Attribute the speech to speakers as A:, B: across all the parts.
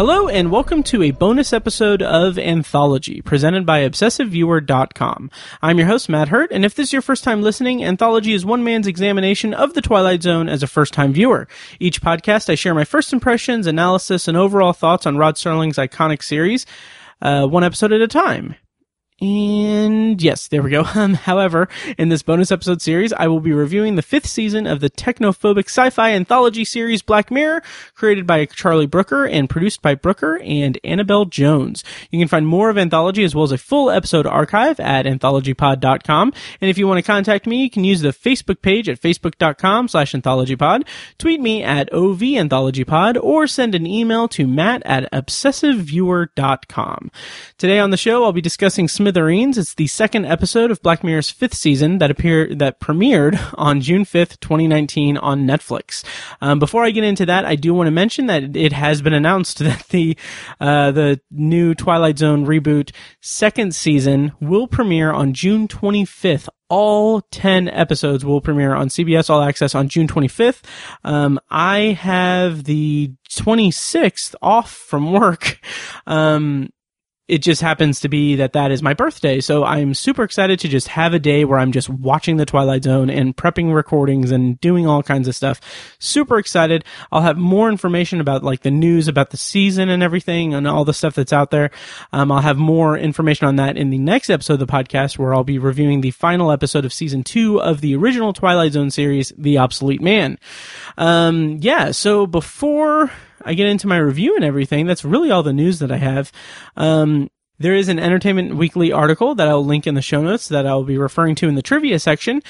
A: Hello and welcome to a bonus episode of Anthology presented by ObsessiveViewer.com. I'm your host, Matt Hurt, and if this is your first time listening, Anthology is one man's examination of the Twilight Zone as a first time viewer. Each podcast, I share my first impressions, analysis, and overall thoughts on Rod Serling's iconic series, uh, one episode at a time. And yes, there we go. Um, however, in this bonus episode series, I will be reviewing the fifth season of the technophobic sci-fi anthology series Black Mirror, created by Charlie Brooker and produced by Brooker and Annabel Jones. You can find more of Anthology as well as a full episode archive at anthologypod.com. And if you want to contact me, you can use the Facebook page at facebook.com slash anthologypod, tweet me at ovanthologypod, or send an email to matt at obsessiveviewer.com. Today on the show, I'll be discussing Smith Smithereens. It's the second episode of Black Mirror's fifth season that appeared that premiered on June 5th, 2019 on Netflix. Um, before I get into that, I do want to mention that it has been announced that the uh, the new Twilight Zone reboot second season will premiere on June 25th all 10 episodes will premiere on CBS All Access on June 25th. Um, I have the 26th off from work. Um, it just happens to be that that is my birthday. So I'm super excited to just have a day where I'm just watching the Twilight Zone and prepping recordings and doing all kinds of stuff. Super excited. I'll have more information about like the news about the season and everything and all the stuff that's out there. Um, I'll have more information on that in the next episode of the podcast where I'll be reviewing the final episode of season two of the original Twilight Zone series, The Obsolete Man. Um, yeah. So before I get into my review and everything, that's really all the news that I have. Um, there is an Entertainment Weekly article that I'll link in the show notes that I'll be referring to in the trivia section.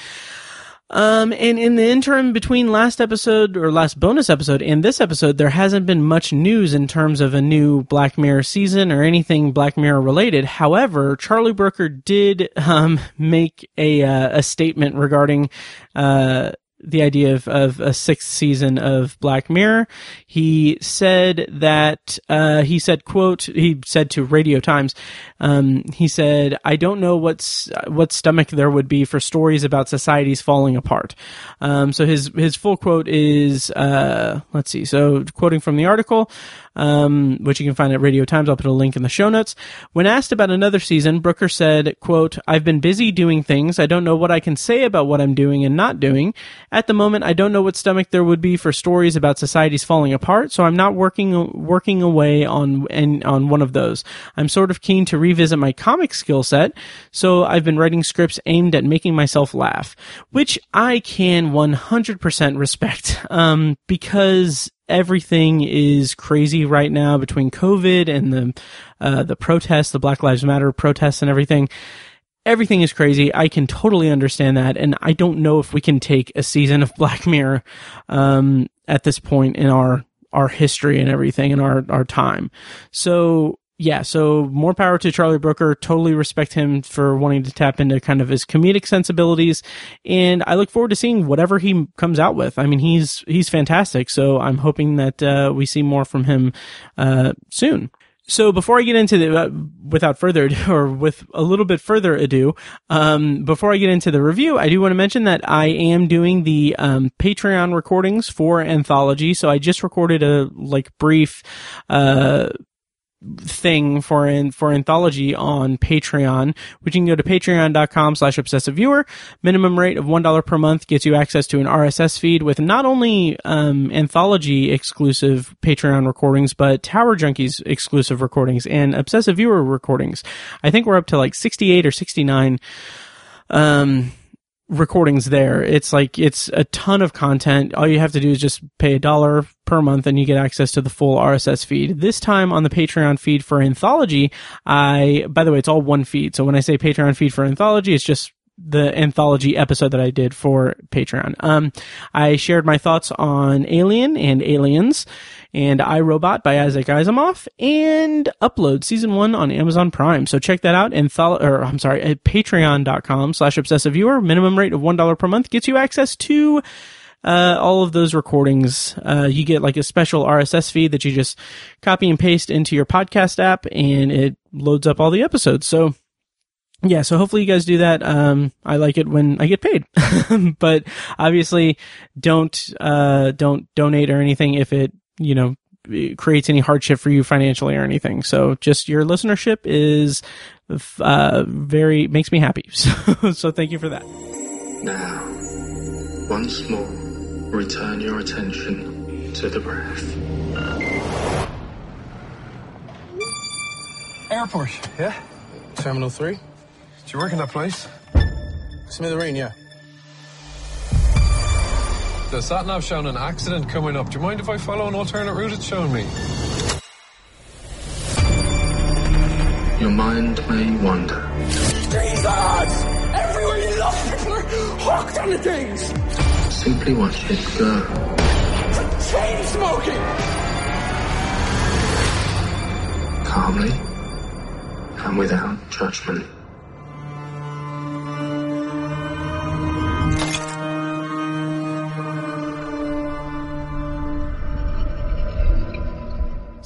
A: Um, and in the interim between last episode or last bonus episode and this episode, there hasn't been much news in terms of a new Black Mirror season or anything Black Mirror related. However, Charlie Brooker did, um, make a, uh, a statement regarding, uh, the idea of, of a sixth season of Black Mirror. He said that uh, he said, "quote," he said to Radio Times, um, he said, "I don't know what's what stomach there would be for stories about societies falling apart." Um, so his his full quote is, uh, let's see, so quoting from the article um, which you can find at Radio Times. I'll put a link in the show notes. When asked about another season, Brooker said, quote, I've been busy doing things. I don't know what I can say about what I'm doing and not doing. At the moment, I don't know what stomach there would be for stories about societies falling apart, so I'm not working, working away on, and on one of those. I'm sort of keen to revisit my comic skill set, so I've been writing scripts aimed at making myself laugh, which I can 100% respect, um, because everything is crazy right now between COVID and the uh, the protests, the Black Lives Matter protests, and everything. Everything is crazy. I can totally understand that, and I don't know if we can take a season of Black Mirror um, at this point in our our history and everything in our our time. So yeah, so more power to Charlie Brooker. Totally respect him for wanting to tap into kind of his comedic sensibilities, and I look forward to seeing whatever he comes out with. I mean, he's he's fantastic. So I'm hoping that uh, we see more from him uh, soon. So before I get into the, uh, without further ado, or with a little bit further ado, um, before I get into the review, I do want to mention that I am doing the um, Patreon recordings for Anthology. So I just recorded a like brief uh, thing for in, for anthology on Patreon, which you can go to patreon.com slash obsessive viewer. Minimum rate of $1 per month gets you access to an RSS feed with not only, um, anthology exclusive Patreon recordings, but Tower Junkies exclusive recordings and obsessive viewer recordings. I think we're up to like 68 or 69, um, recordings there. It's like it's a ton of content. All you have to do is just pay a dollar per month and you get access to the full RSS feed. This time on the Patreon feed for Anthology, I by the way, it's all one feed. So when I say Patreon feed for Anthology, it's just the anthology episode that I did for Patreon. Um, I shared my thoughts on Alien and Aliens and iRobot by Isaac Asimov and Upload season one on Amazon Prime. So check that out. Antholo- or I'm sorry, at patreon.com slash obsessive viewer. Minimum rate of $1 per month gets you access to uh, all of those recordings. Uh, you get like a special RSS feed that you just copy and paste into your podcast app and it loads up all the episodes. So yeah, so hopefully you guys do that. Um, I like it when I get paid, but obviously don't, uh, don't donate or anything if it, you know, creates any hardship for you financially or anything. So just your listenership is uh, very makes me happy. So so thank you for that.
B: Now, once more, return your attention to the breath.
C: Airport.
D: Yeah? Terminal 3?
C: Do you work in that place?
D: Smithereen, yeah.
C: The sat nav showing an accident coming up. Do you mind if I follow an alternate route it's showing me?
B: Your mind may wander.
E: Jesus! Everywhere you look, people are hooked on the things!
B: Simply watch it go.
E: Chain smoking!
B: Calmly and without judgment.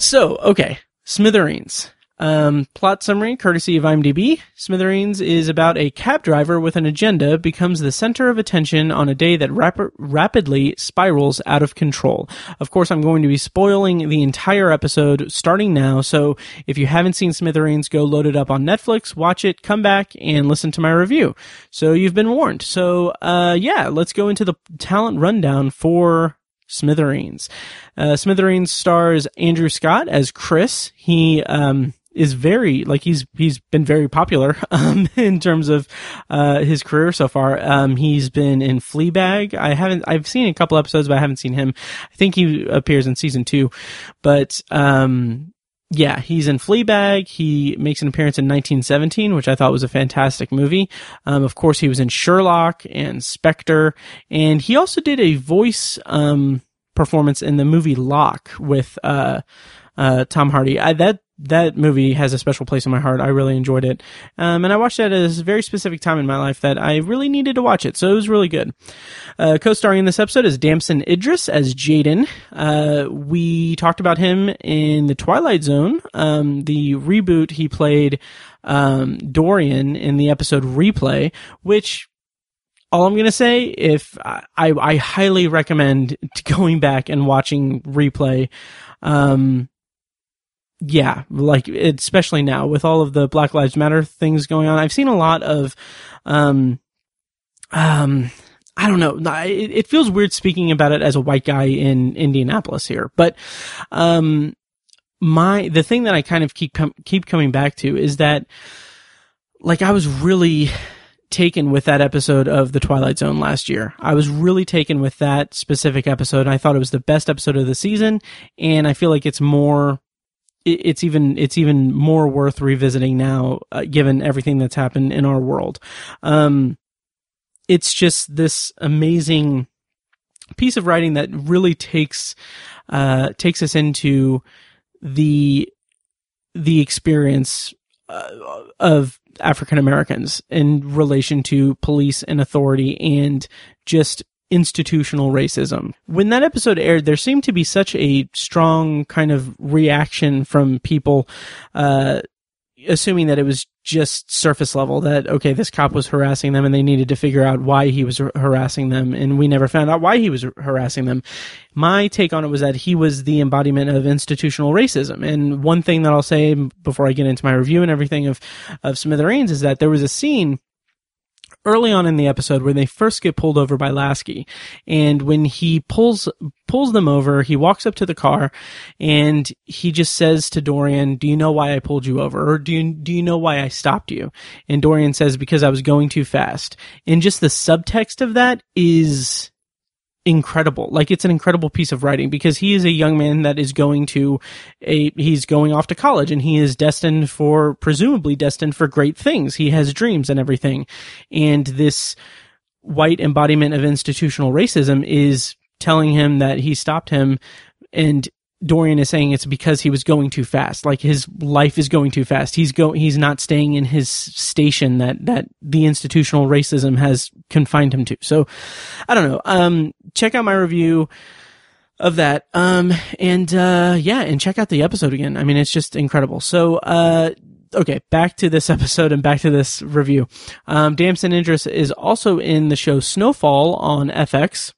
A: So, okay, Smithereens. Um, plot summary, courtesy of IMDb. Smithereens is about a cab driver with an agenda becomes the center of attention on a day that rap- rapidly spirals out of control. Of course, I'm going to be spoiling the entire episode starting now. So if you haven't seen Smithereens, go load it up on Netflix, watch it, come back and listen to my review. So you've been warned. So, uh, yeah, let's go into the talent rundown for Smithereens. Uh, Smithereens stars Andrew Scott as Chris. He, um, is very like he's he's been very popular um, in terms of uh, his career so far. Um, he's been in Fleabag. I haven't I've seen a couple episodes, but I haven't seen him. I think he appears in season two, but um, yeah, he's in Fleabag. He makes an appearance in 1917, which I thought was a fantastic movie. Um, of course, he was in Sherlock and Spectre, and he also did a voice um, performance in the movie Locke with uh, uh, Tom Hardy. I, that that movie has a special place in my heart. I really enjoyed it. Um, and I watched it at a very specific time in my life that I really needed to watch it. So it was really good. Uh, co-starring in this episode is Damson Idris as Jaden. Uh, we talked about him in the Twilight Zone. Um, the reboot, he played, um, Dorian in the episode Replay, which all I'm going to say, if I, I highly recommend going back and watching Replay. Um, yeah, like especially now with all of the Black Lives Matter things going on, I've seen a lot of, um, um, I don't know. It, it feels weird speaking about it as a white guy in Indianapolis here, but, um, my the thing that I kind of keep com- keep coming back to is that, like, I was really taken with that episode of the Twilight Zone last year. I was really taken with that specific episode. I thought it was the best episode of the season, and I feel like it's more it's even it's even more worth revisiting now, uh, given everything that's happened in our world. Um, it's just this amazing piece of writing that really takes uh, takes us into the the experience uh, of African Americans in relation to police and authority and just institutional racism. When that episode aired, there seemed to be such a strong kind of reaction from people, uh, assuming that it was just surface level that okay this cop was harassing them and they needed to figure out why he was harassing them and we never found out why he was harassing them my take on it was that he was the embodiment of institutional racism and one thing that I'll say before I get into my review and everything of of Smithereens is that there was a scene early on in the episode where they first get pulled over by Lasky. And when he pulls, pulls them over, he walks up to the car and he just says to Dorian, do you know why I pulled you over? Or do you, do you know why I stopped you? And Dorian says, because I was going too fast. And just the subtext of that is, incredible. Like it's an incredible piece of writing because he is a young man that is going to a, he's going off to college and he is destined for, presumably destined for great things. He has dreams and everything. And this white embodiment of institutional racism is telling him that he stopped him and Dorian is saying it's because he was going too fast. Like his life is going too fast. He's go he's not staying in his station that that the institutional racism has confined him to. So I don't know. Um check out my review of that. Um and uh yeah, and check out the episode again. I mean it's just incredible. So uh okay, back to this episode and back to this review. Um Damson Idris is also in the show Snowfall on FX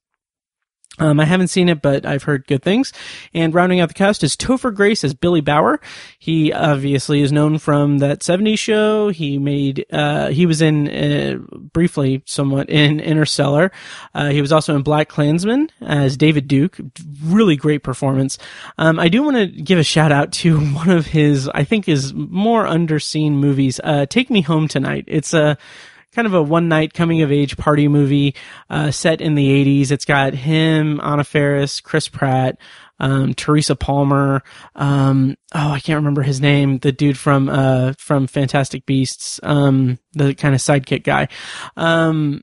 A: Um, I haven't seen it, but I've heard good things. And rounding out the cast is Topher Grace as Billy Bauer. He obviously is known from that 70s show. He made, uh, he was in, uh, briefly, somewhat in Interstellar. Uh, he was also in Black Klansman as David Duke. Really great performance. Um, I do want to give a shout out to one of his, I think is more underseen movies, uh, Take Me Home Tonight. It's a, kind of a one night coming of age party movie uh, set in the 80s. It's got him, Anna Faris, Chris Pratt, um, Teresa Palmer. Um, oh, I can't remember his name. The dude from uh, from Fantastic Beasts, um, the kind of sidekick guy. Um,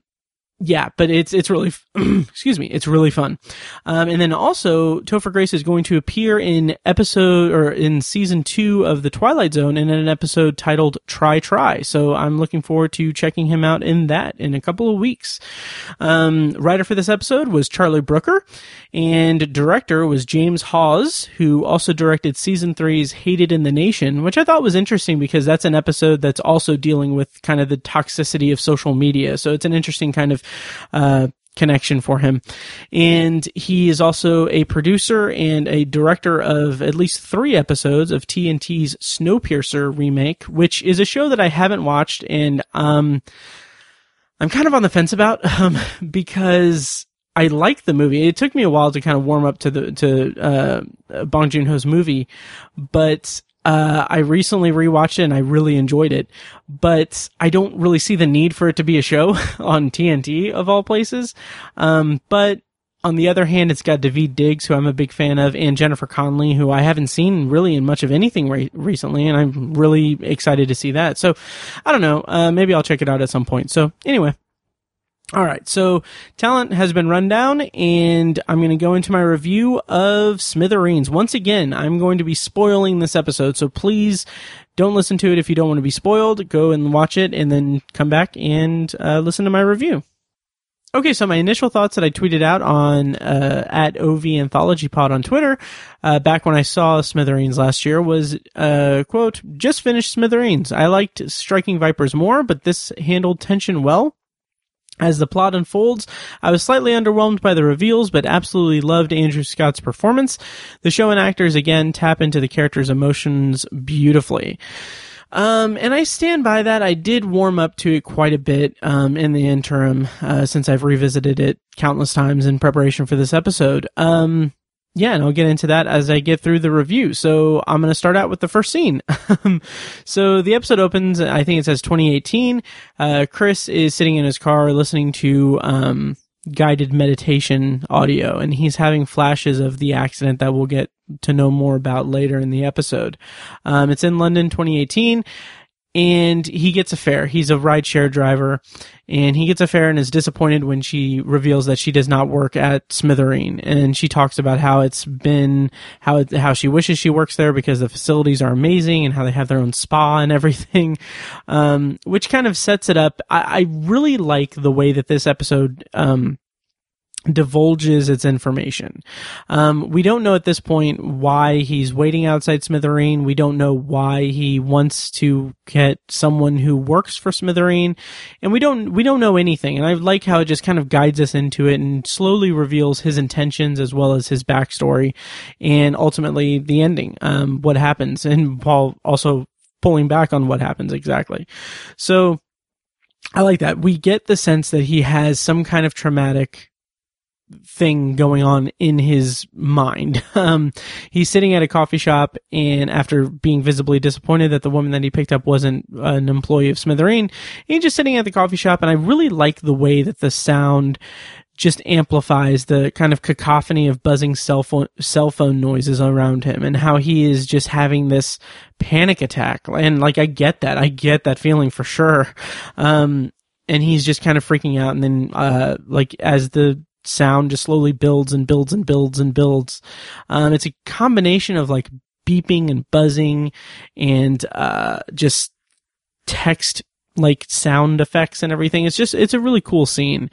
A: yeah, but it's it's really excuse me, it's really fun. Um, and then also Topher Grace is going to appear in episode or in season two of the Twilight Zone in an episode titled Try Try. So I'm looking forward to checking him out in that in a couple of weeks. Um, writer for this episode was Charlie Brooker, and director was James Hawes, who also directed season three's Hated in the Nation, which I thought was interesting because that's an episode that's also dealing with kind of the toxicity of social media. So it's an interesting kind of uh, connection for him. And he is also a producer and a director of at least three episodes of TNT's Snowpiercer remake, which is a show that I haven't watched and um, I'm kind of on the fence about um, because I like the movie. It took me a while to kind of warm up to the to uh, Bong Joon Ho's movie, but uh, I recently rewatched it and I really enjoyed it, but I don't really see the need for it to be a show on TNT of all places. Um, but on the other hand, it's got Daveed Diggs, who I'm a big fan of, and Jennifer Connelly, who I haven't seen really in much of anything re- recently, and I'm really excited to see that. So, I don't know. Uh, maybe I'll check it out at some point. So, anyway, all right, so talent has been run down, and I'm going to go into my review of Smithereens. Once again, I'm going to be spoiling this episode, so please don't listen to it if you don't want to be spoiled. Go and watch it, and then come back and uh, listen to my review. Okay, so my initial thoughts that I tweeted out on uh, at OV Anthology Pod on Twitter uh, back when I saw Smithereens last year was uh, quote just finished Smithereens. I liked Striking Vipers more, but this handled tension well. As the plot unfolds, I was slightly underwhelmed by the reveals, but absolutely loved Andrew Scott's performance. The show and actors again tap into the character's emotions beautifully. Um, and I stand by that. I did warm up to it quite a bit um, in the interim uh, since I've revisited it countless times in preparation for this episode. Um, yeah, and I'll get into that as I get through the review. So I'm going to start out with the first scene. so the episode opens, I think it says 2018. Uh, Chris is sitting in his car listening to, um, guided meditation audio and he's having flashes of the accident that we'll get to know more about later in the episode. Um, it's in London 2018 and he gets a fare. He's a rideshare driver, and he gets a fare and is disappointed when she reveals that she does not work at Smithereen. And she talks about how it's been how it, how she wishes she works there because the facilities are amazing and how they have their own spa and everything, um, which kind of sets it up. I, I, really like the way that this episode. Um, divulges its information. Um, we don't know at this point why he's waiting outside Smithereen. We don't know why he wants to get someone who works for Smithereen, and we don't we don't know anything. And I like how it just kind of guides us into it and slowly reveals his intentions as well as his backstory, and ultimately the ending, um, what happens, and while also pulling back on what happens exactly. So. I like that. We get the sense that he has some kind of traumatic thing going on in his mind. Um, he's sitting at a coffee shop and after being visibly disappointed that the woman that he picked up wasn't an employee of Smithereen, he's just sitting at the coffee shop and I really like the way that the sound just amplifies the kind of cacophony of buzzing cell phone, cell phone noises around him and how he is just having this panic attack. And like, I get that. I get that feeling for sure. Um, and he's just kind of freaking out. And then, uh, like as the sound just slowly builds and builds and builds and builds. Um, it's a combination of like beeping and buzzing and uh, just text like sound effects and everything. It's just it's a really cool scene,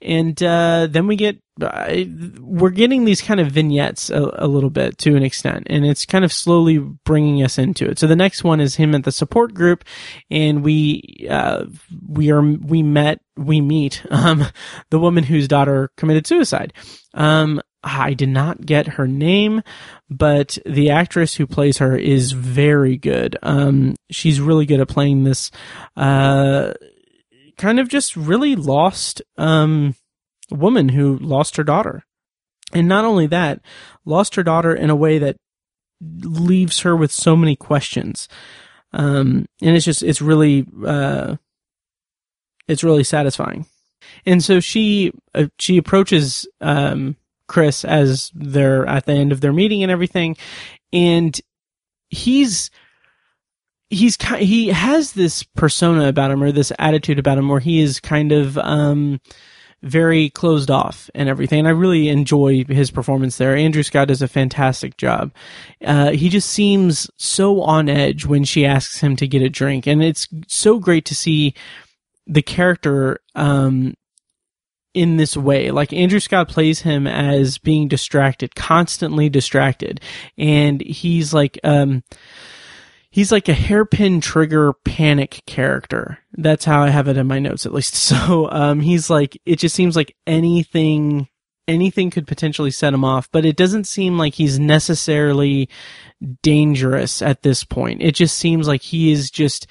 A: and uh, then we get uh, we're getting these kind of vignettes a, a, little bit to an extent, and it's kind of slowly bringing us into it. So the next one is him at the support group, and we uh, we are we met we meet um, the woman whose daughter committed suicide. Um, I did not get her name, but the actress who plays her is very good. Um, she's really good at playing this, uh, kind of just really lost, um, woman who lost her daughter. And not only that, lost her daughter in a way that leaves her with so many questions. Um, and it's just, it's really, uh, it's really satisfying. And so she, uh, she approaches, um, Chris as they're at the end of their meeting and everything. And he's, he's he has this persona about him or this attitude about him where he is kind of um very closed off and everything. And i really enjoy his performance there. Andrew scott does a fantastic job. Uh, he just seems so on edge when she asks him to get a drink. And it's so great to see the character um in this way. Like Andrew Scott plays him as being distracted, constantly distracted. And he's like, um, he's like a hairpin trigger panic character. That's how I have it in my notes, at least. So, um, he's like, it just seems like anything, anything could potentially set him off, but it doesn't seem like he's necessarily dangerous at this point. It just seems like he is just,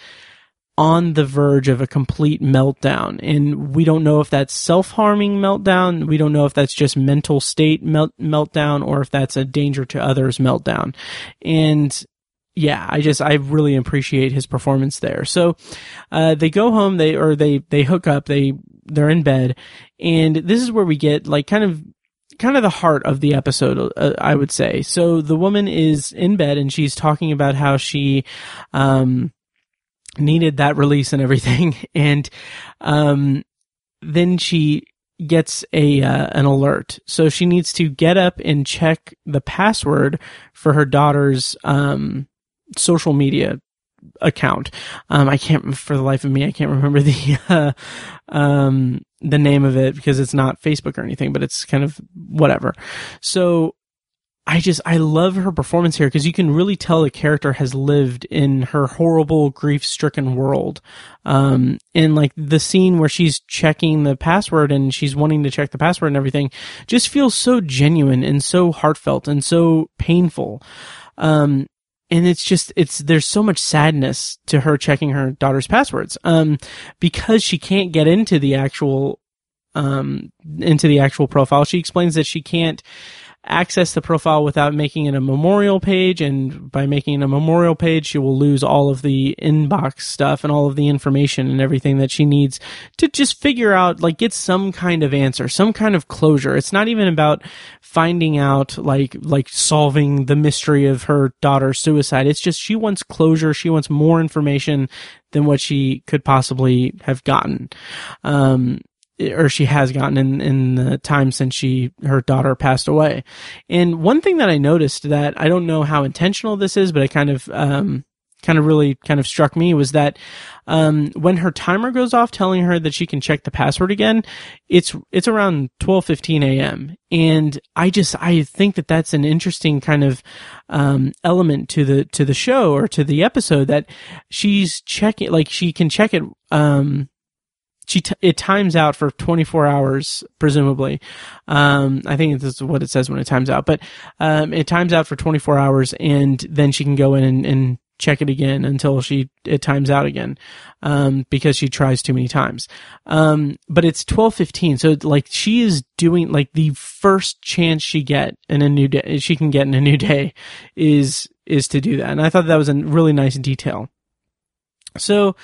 A: on the verge of a complete meltdown. And we don't know if that's self harming meltdown. We don't know if that's just mental state melt- meltdown or if that's a danger to others meltdown. And yeah, I just, I really appreciate his performance there. So, uh, they go home, they, or they, they hook up, they, they're in bed. And this is where we get like kind of kind of the heart of the episode, uh, I would say. So the woman is in bed and she's talking about how she, um, needed that release and everything. And, um, then she gets a, uh, an alert. So she needs to get up and check the password for her daughter's, um, social media account. Um, I can't, for the life of me, I can't remember the, uh, um, the name of it because it's not Facebook or anything, but it's kind of whatever. So I just I love her performance here because you can really tell the character has lived in her horrible grief-stricken world. Um, and like the scene where she's checking the password and she's wanting to check the password and everything just feels so genuine and so heartfelt and so painful. Um, and it's just it's there's so much sadness to her checking her daughter's passwords um because she can't get into the actual um into the actual profile she explains that she can't access the profile without making it a memorial page. And by making it a memorial page, she will lose all of the inbox stuff and all of the information and everything that she needs to just figure out, like, get some kind of answer, some kind of closure. It's not even about finding out, like, like solving the mystery of her daughter's suicide. It's just she wants closure. She wants more information than what she could possibly have gotten. Um, or she has gotten in, in the time since she, her daughter passed away. And one thing that I noticed that I don't know how intentional this is, but it kind of, um, kind of really kind of struck me was that, um, when her timer goes off telling her that she can check the password again, it's, it's around 12:15 a.m. And I just, I think that that's an interesting kind of, um, element to the, to the show or to the episode that she's checking, like she can check it, um, she t- it times out for 24 hours presumably. Um, i think this is what it says when it times out but um, it times out for 24 hours and then she can go in and, and check it again until she it times out again um, because she tries too many times. Um, but it's 12:15 so like she is doing like the first chance she get in a new day she can get in a new day is is to do that. And i thought that was a really nice detail. So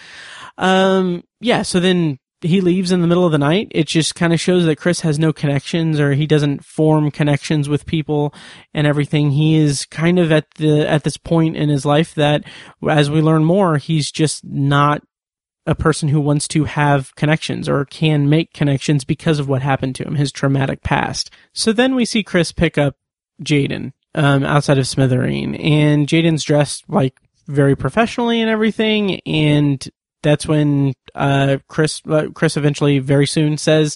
A: um yeah so then he leaves in the middle of the night, it just kind of shows that Chris has no connections or he doesn't form connections with people and everything. He is kind of at the, at this point in his life that as we learn more, he's just not a person who wants to have connections or can make connections because of what happened to him, his traumatic past. So then we see Chris pick up Jaden, um, outside of Smithereen and Jaden's dressed like very professionally and everything. And that's when uh, Chris uh, Chris eventually very soon says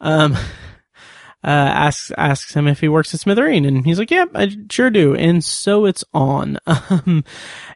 A: um, uh, asks asks him if he works at Smithereen, and he's like, "Yeah, I sure do." And so it's on. Um,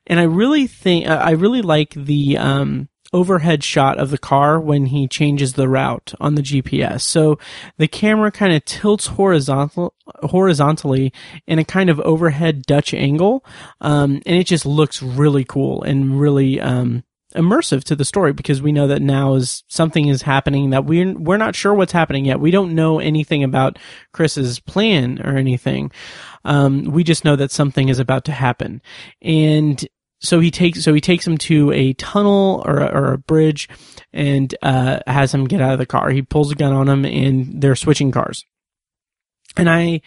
A: and I really think I really like the um, overhead shot of the car when he changes the route on the GPS. So the camera kind of tilts horizontal horizontally in a kind of overhead Dutch angle, um, and it just looks really cool and really um, immersive to the story because we know that now is something is happening that we're we're not sure what's happening yet. We don't know anything about Chris's plan or anything. Um, we just know that something is about to happen, and so he takes so he takes him to a tunnel or a, or a bridge, and uh, has him get out of the car. He pulls a gun on him, and they're switching cars. And I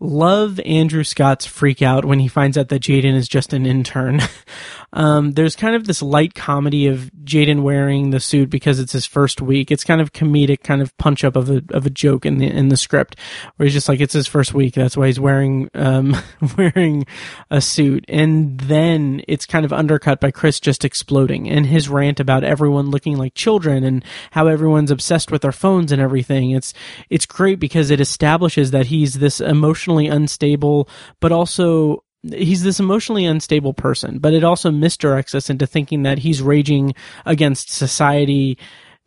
A: love Andrew Scott's freak out when he finds out that Jaden is just an intern. um, there's kind of this light comedy of Jaden wearing the suit because it's his first week. It's kind of comedic, kind of punch up of a of a joke in the in the script where he's just like it's his first week. That's why he's wearing um, wearing a suit, and then it's kind of undercut by Chris just exploding and his rant about everyone looking like children and how everyone's obsessed with their phones and everything. It's it's great because it establishes that he's this emotional emotionally unstable, but also he's this emotionally unstable person, but it also misdirects us into thinking that he's raging against society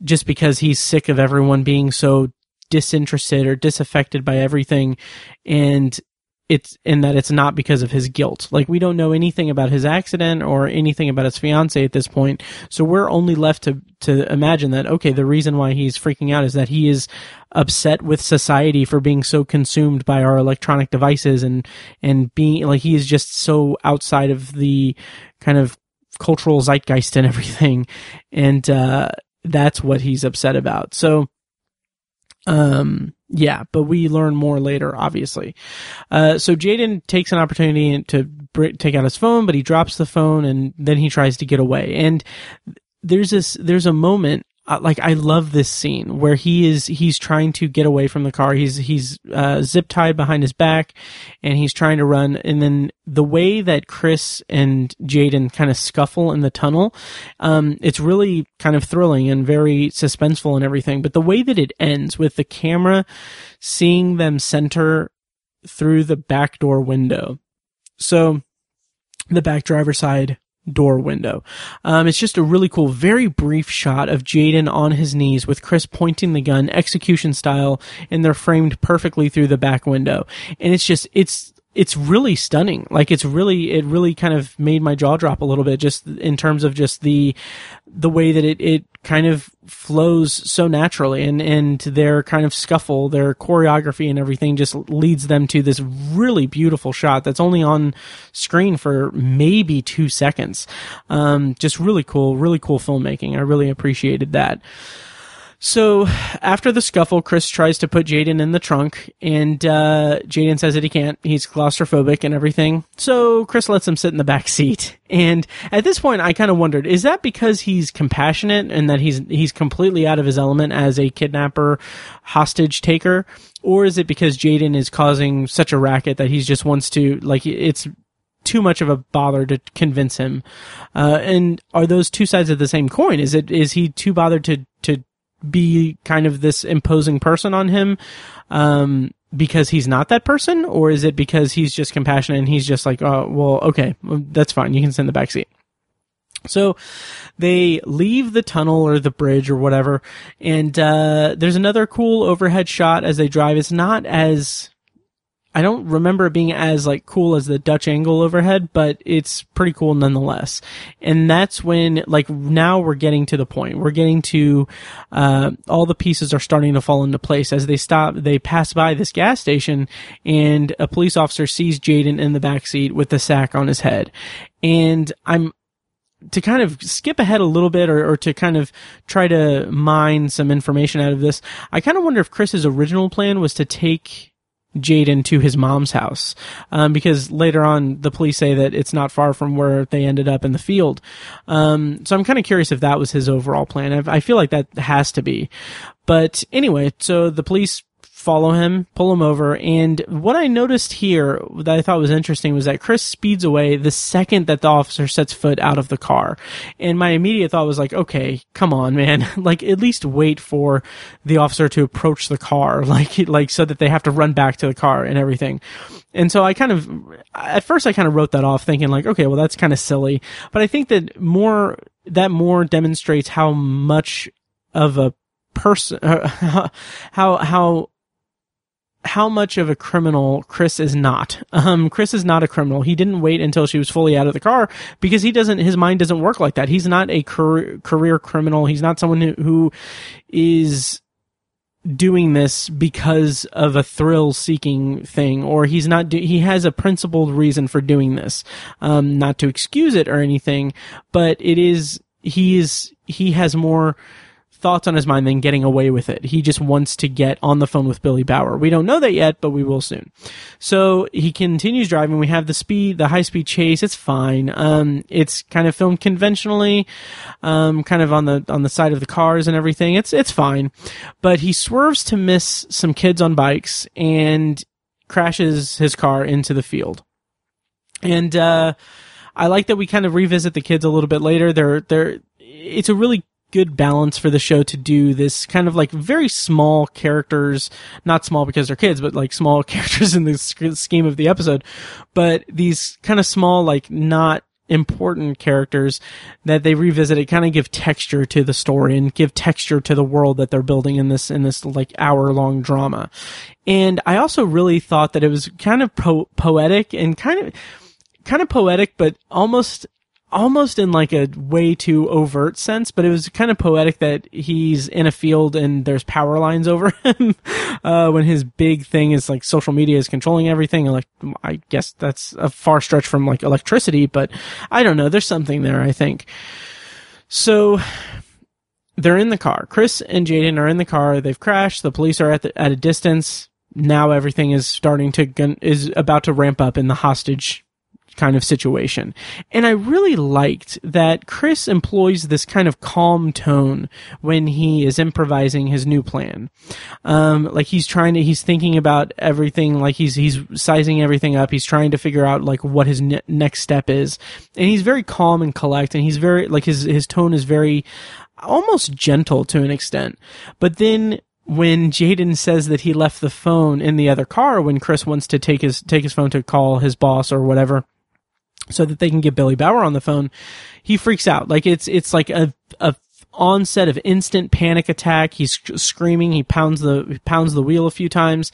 A: just because he's sick of everyone being so disinterested or disaffected by everything. And it's in that it's not because of his guilt. Like we don't know anything about his accident or anything about his fiance at this point. So we're only left to to imagine that okay, the reason why he's freaking out is that he is upset with society for being so consumed by our electronic devices and and being like he is just so outside of the kind of cultural zeitgeist and everything. And uh that's what he's upset about. So um yeah, but we learn more later, obviously. Uh, so Jaden takes an opportunity to take out his phone, but he drops the phone and then he tries to get away. And there's this, there's a moment uh, like I love this scene where he is he's trying to get away from the car. He's he's uh, zip tied behind his back, and he's trying to run. And then the way that Chris and Jaden kind of scuffle in the tunnel, um, it's really kind of thrilling and very suspenseful and everything. But the way that it ends with the camera seeing them center through the back door window, so the back driver side door window. Um, it's just a really cool, very brief shot of Jaden on his knees with Chris pointing the gun execution style and they're framed perfectly through the back window. And it's just, it's, it's really stunning. Like it's really, it really kind of made my jaw drop a little bit just in terms of just the, the way that it, it kind of flows so naturally and, and their kind of scuffle, their choreography and everything just leads them to this really beautiful shot that's only on screen for maybe two seconds. Um, just really cool, really cool filmmaking. I really appreciated that. So after the scuffle, Chris tries to put Jaden in the trunk, and uh, Jaden says that he can't. He's claustrophobic and everything. So Chris lets him sit in the back seat. And at this point, I kind of wondered: is that because he's compassionate and that he's he's completely out of his element as a kidnapper, hostage taker, or is it because Jaden is causing such a racket that he just wants to like it's too much of a bother to convince him? Uh, and are those two sides of the same coin? Is it is he too bothered to to be kind of this imposing person on him um, because he's not that person, or is it because he's just compassionate and he's just like, oh, well, okay, that's fine. You can in the back seat. So they leave the tunnel or the bridge or whatever, and uh, there's another cool overhead shot as they drive. It's not as I don't remember it being as like cool as the Dutch angle overhead, but it's pretty cool nonetheless. And that's when like now we're getting to the point. We're getting to uh, all the pieces are starting to fall into place as they stop. They pass by this gas station, and a police officer sees Jaden in the back seat with the sack on his head. And I'm to kind of skip ahead a little bit or, or, to kind of try to mine some information out of this, I kind of wonder if Chris's original plan was to take Jaden to his mom's house um, because later on the police say that it's not far from where they ended up in the field. Um, so I'm kind of curious if that was his overall plan. I, I feel like that has to be. But anyway, so the police follow him, pull him over. And what I noticed here that I thought was interesting was that Chris speeds away the second that the officer sets foot out of the car. And my immediate thought was like, okay, come on, man. like, at least wait for the officer to approach the car, like, like, so that they have to run back to the car and everything. And so I kind of, at first I kind of wrote that off thinking like, okay, well, that's kind of silly. But I think that more, that more demonstrates how much of a person, how, how, how much of a criminal Chris is not. Um, Chris is not a criminal. He didn't wait until she was fully out of the car because he doesn't, his mind doesn't work like that. He's not a career, career criminal. He's not someone who, who is doing this because of a thrill seeking thing or he's not do- he has a principled reason for doing this um not to excuse it or anything but it is he is he has more thoughts on his mind than getting away with it. He just wants to get on the phone with Billy Bauer. We don't know that yet, but we will soon. So he continues driving. We have the speed, the high speed chase. It's fine. Um, it's kind of filmed conventionally, um, kind of on the, on the side of the cars and everything. It's, it's fine. But he swerves to miss some kids on bikes and crashes his car into the field. And, uh, I like that we kind of revisit the kids a little bit later. They're, they're, it's a really good balance for the show to do this kind of like very small characters, not small because they're kids, but like small characters in the scheme of the episode, but these kind of small, like not important characters that they revisit it kind of give texture to the story and give texture to the world that they're building in this in this like hour long drama. And i also really thought that it was kind of po- poetic and kind of kind of poetic but almost almost in like a way too overt sense, but it was kind of poetic that he's in a field and there's power lines over him. uh, when his big thing is like social media is controlling everything. Like, I guess that's a far stretch from like electricity, but I don't know. There's something there, I think. So they're in the car. Chris and Jaden are in the car. They've crashed. The police are at the, at a distance. Now everything is starting to, gun, is about to ramp up in the hostage kind of situation. And I really liked that Chris employs this kind of calm tone when he is improvising his new plan. Um, like he's trying to, he's thinking about everything, like he's, he's sizing everything up. He's trying to figure out like what his ne- next step is. And he's very calm and collect and he's very, like his, his tone is very, almost gentle to an extent. But then when Jaden says that he left the phone in the other car when Chris wants to take his take his phone to call his boss or whatever, so that they can get Billy Bauer on the phone, he freaks out. Like it's it's like a a onset of instant panic attack. He's screaming. He pounds the he pounds the wheel a few times,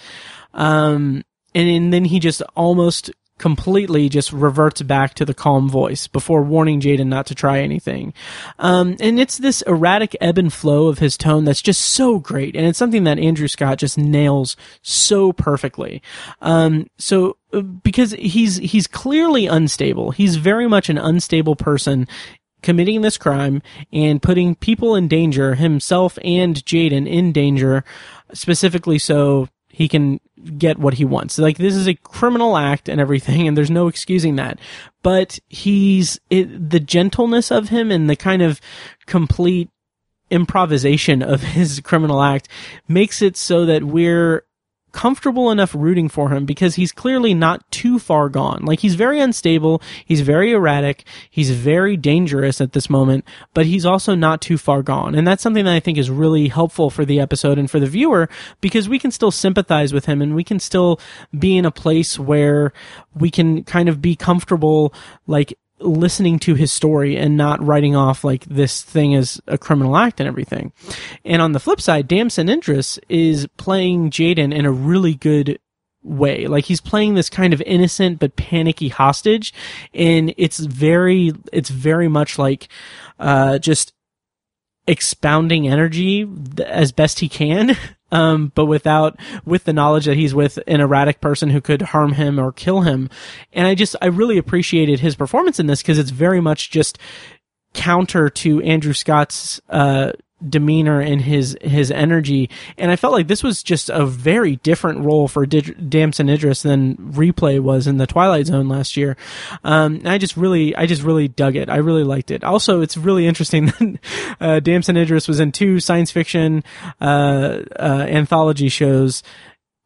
A: um, and, and then he just almost completely just reverts back to the calm voice before warning Jaden not to try anything. Um, and it's this erratic ebb and flow of his tone that's just so great. And it's something that Andrew Scott just nails so perfectly. Um, so because he's, he's clearly unstable. He's very much an unstable person committing this crime and putting people in danger, himself and Jaden in danger, specifically so he can get what he wants. Like this is a criminal act and everything, and there's no excusing that. But he's it, the gentleness of him and the kind of complete improvisation of his criminal act makes it so that we're comfortable enough rooting for him because he's clearly not too far gone. Like he's very unstable, he's very erratic, he's very dangerous at this moment, but he's also not too far gone. And that's something that I think is really helpful for the episode and for the viewer because we can still sympathize with him and we can still be in a place where we can kind of be comfortable like listening to his story and not writing off like this thing as a criminal act and everything. And on the flip side, Damson Idris is playing Jaden in a really good way. Like he's playing this kind of innocent but panicky hostage and it's very it's very much like uh just expounding energy as best he can um, but without with the knowledge that he's with an erratic person who could harm him or kill him. And I just I really appreciated his performance in this because it's very much just counter to Andrew Scott's uh, demeanor and his his energy. And i felt like this was just a very different role for Did- damson idris than replay was in the twilight zone last year. Um i just really i just really dug it. I really liked it. Also it's really interesting that uh, damson idris was in two science fiction uh, uh anthology shows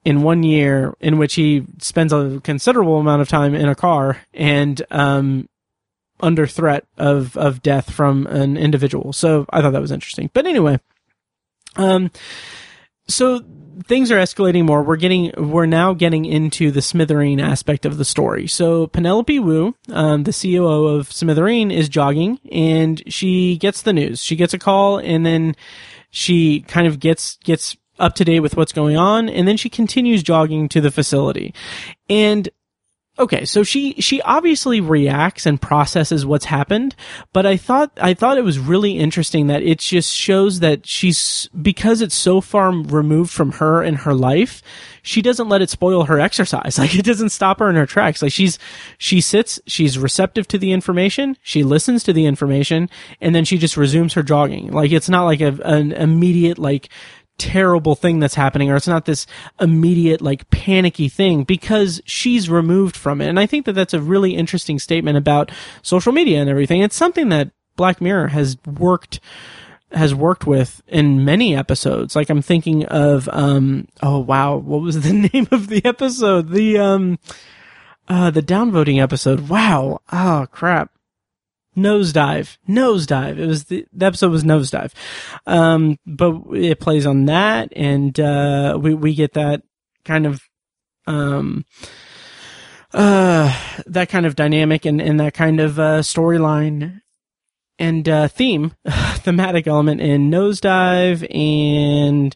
A: in one year in which he spends a considerable amount of time in a car and um, under threat of of death from an individual. So I thought that was interesting. But anyway, um, so things are escalating more. We're getting, we're now getting into the Smithereen aspect of the story. So Penelope Wu, um, the COO of Smithereen, is jogging and she gets the news. She gets a call and then she kind of gets gets up to date with what's going on, and then she continues jogging to the facility. And Okay, so she she obviously reacts and processes what's happened, but I thought I thought it was really interesting that it just shows that she's because it's so far removed from her and her life, she doesn't let it spoil her exercise. Like it doesn't stop her in her tracks. Like she's she sits, she's receptive to the information, she listens to the information, and then she just resumes her jogging. Like it's not like a, an immediate like terrible thing that's happening or it's not this immediate like panicky thing because she's removed from it. And i think that that's a really interesting statement about social media and everything. It's something that black mirror has worked has worked with in many episodes. Like i'm thinking of um oh wow what was the name of the episode? The um uh the downvoting episode. Wow. Oh crap Nosedive, Nosedive. It was the, the episode was Nosedive, um, but it plays on that, and uh, we we get that kind of um, uh, that kind of dynamic and, and that kind of uh, storyline and uh, theme, thematic element in Nosedive, and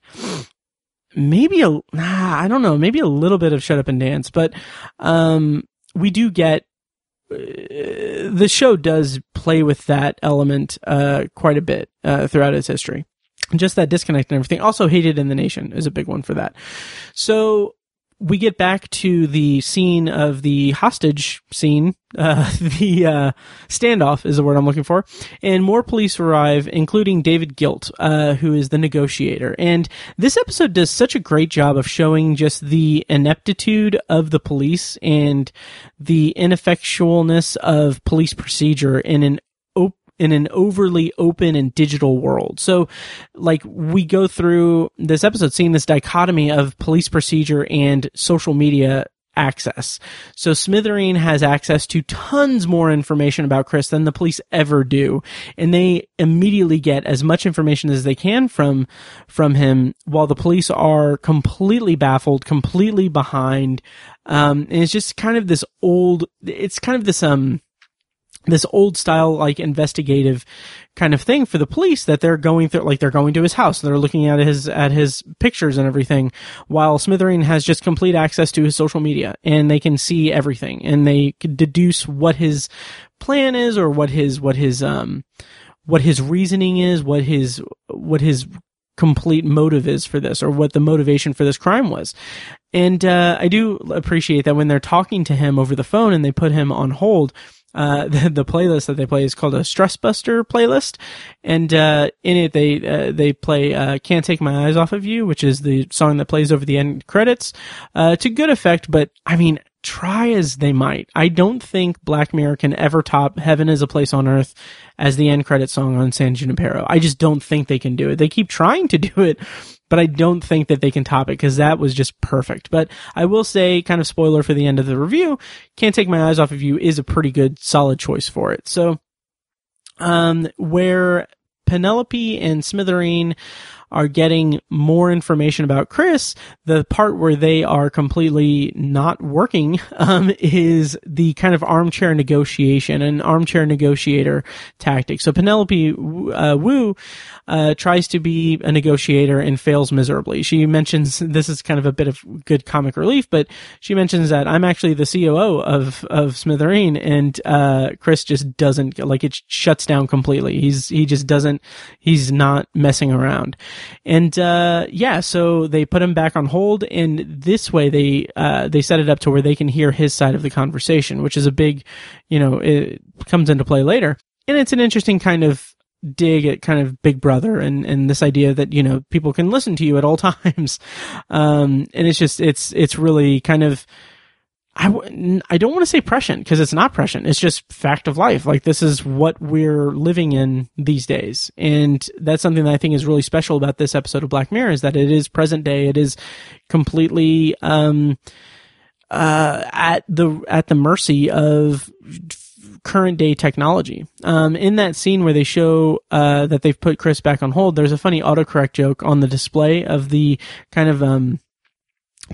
A: maybe a I don't know, maybe a little bit of Shut Up and Dance, but um, we do get the show does play with that element uh, quite a bit uh, throughout its history. Just that disconnect and everything. Also, hated in the nation is a big one for that. So we get back to the scene of the hostage scene. Uh, the uh, standoff is the word I'm looking for, and more police arrive, including David Gilt, uh, who is the negotiator. And this episode does such a great job of showing just the ineptitude of the police and the ineffectualness of police procedure in an in an overly open and digital world. So, like, we go through this episode seeing this dichotomy of police procedure and social media access. So Smithereen has access to tons more information about Chris than the police ever do. And they immediately get as much information as they can from, from him while the police are completely baffled, completely behind. Um, and it's just kind of this old, it's kind of this, um, this old style like investigative kind of thing for the police that they're going through like they're going to his house they're looking at his at his pictures and everything while Smithereen has just complete access to his social media and they can see everything and they deduce what his plan is or what his what his um what his reasoning is what his what his complete motive is for this or what the motivation for this crime was. And uh, I do appreciate that when they're talking to him over the phone and they put him on hold, uh, the, the, playlist that they play is called a Stress Buster playlist, and uh, in it they uh, they play uh, "Can't Take My Eyes Off of You," which is the song that plays over the end credits, uh, to good effect. But I mean, try as they might, I don't think Black Mirror can ever top "Heaven Is a Place on Earth" as the end credit song on San Junipero. I just don't think they can do it. They keep trying to do it, but I don't think that they can top it because that was just perfect. But I will say, kind of spoiler for the end of the review, Can't Take My Eyes Off of You is a pretty good, solid choice for it. So, um, where Penelope and Smithereen are getting more information about Chris, the part where they are completely not working um, is the kind of armchair negotiation, an armchair negotiator tactic. So Penelope uh, Wu uh, tries to be a negotiator and fails miserably. She mentions this is kind of a bit of good comic relief, but she mentions that I'm actually the COO of of Smithereen, and uh, Chris just doesn't like it shuts down completely. He's he just doesn't he's not messing around. And uh, yeah, so they put him back on hold, and this way they uh, they set it up to where they can hear his side of the conversation, which is a big, you know, it comes into play later, and it's an interesting kind of dig at kind of Big Brother and and this idea that you know people can listen to you at all times, um, and it's just it's it's really kind of I, w- I don't want to say prescient because it's not prescient. It's just fact of life. Like this is what we're living in these days. And that's something that I think is really special about this episode of Black Mirror is that it is present day. It is completely, um, uh, at the, at the mercy of current day technology. Um, in that scene where they show, uh, that they've put Chris back on hold, there's a funny autocorrect joke on the display of the kind of, um,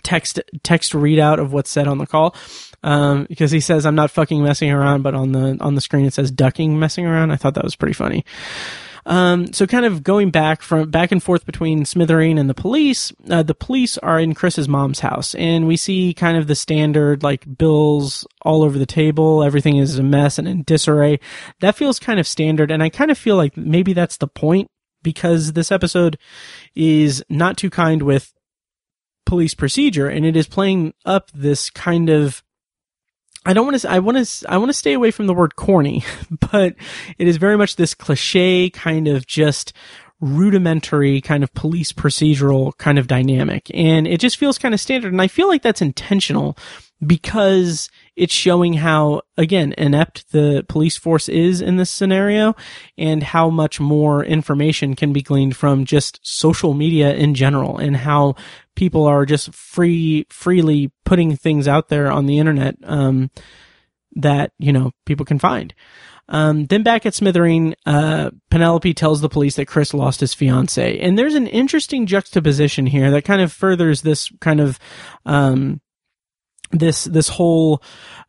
A: text text readout of what's said on the call um, because he says I'm not fucking messing around, but on the on the screen it says ducking messing around. I thought that was pretty funny. Um, so kind of going back from back and forth between Smithereen and the police, uh, the police are in Chris's mom's house and we see kind of the standard like bills all over the table. Everything is a mess and in disarray. That feels kind of standard. And I kind of feel like maybe that's the point because this episode is not too kind with police procedure and it is playing up this kind of I don't want to I want to I want to stay away from the word corny, but it is very much this cliche kind of just rudimentary kind of police procedural kind of dynamic. And it just feels kind of standard and I feel like that's intentional because it's showing how, again, inept the police force is in this scenario and how much more information can be gleaned from just social media in general and how people are just free, freely putting things out there on the internet, um, that, you know, people can find. Um, then back at Smithereen, uh, Penelope tells the police that Chris lost his fiance. And there's an interesting juxtaposition here that kind of furthers this kind of, um, this this whole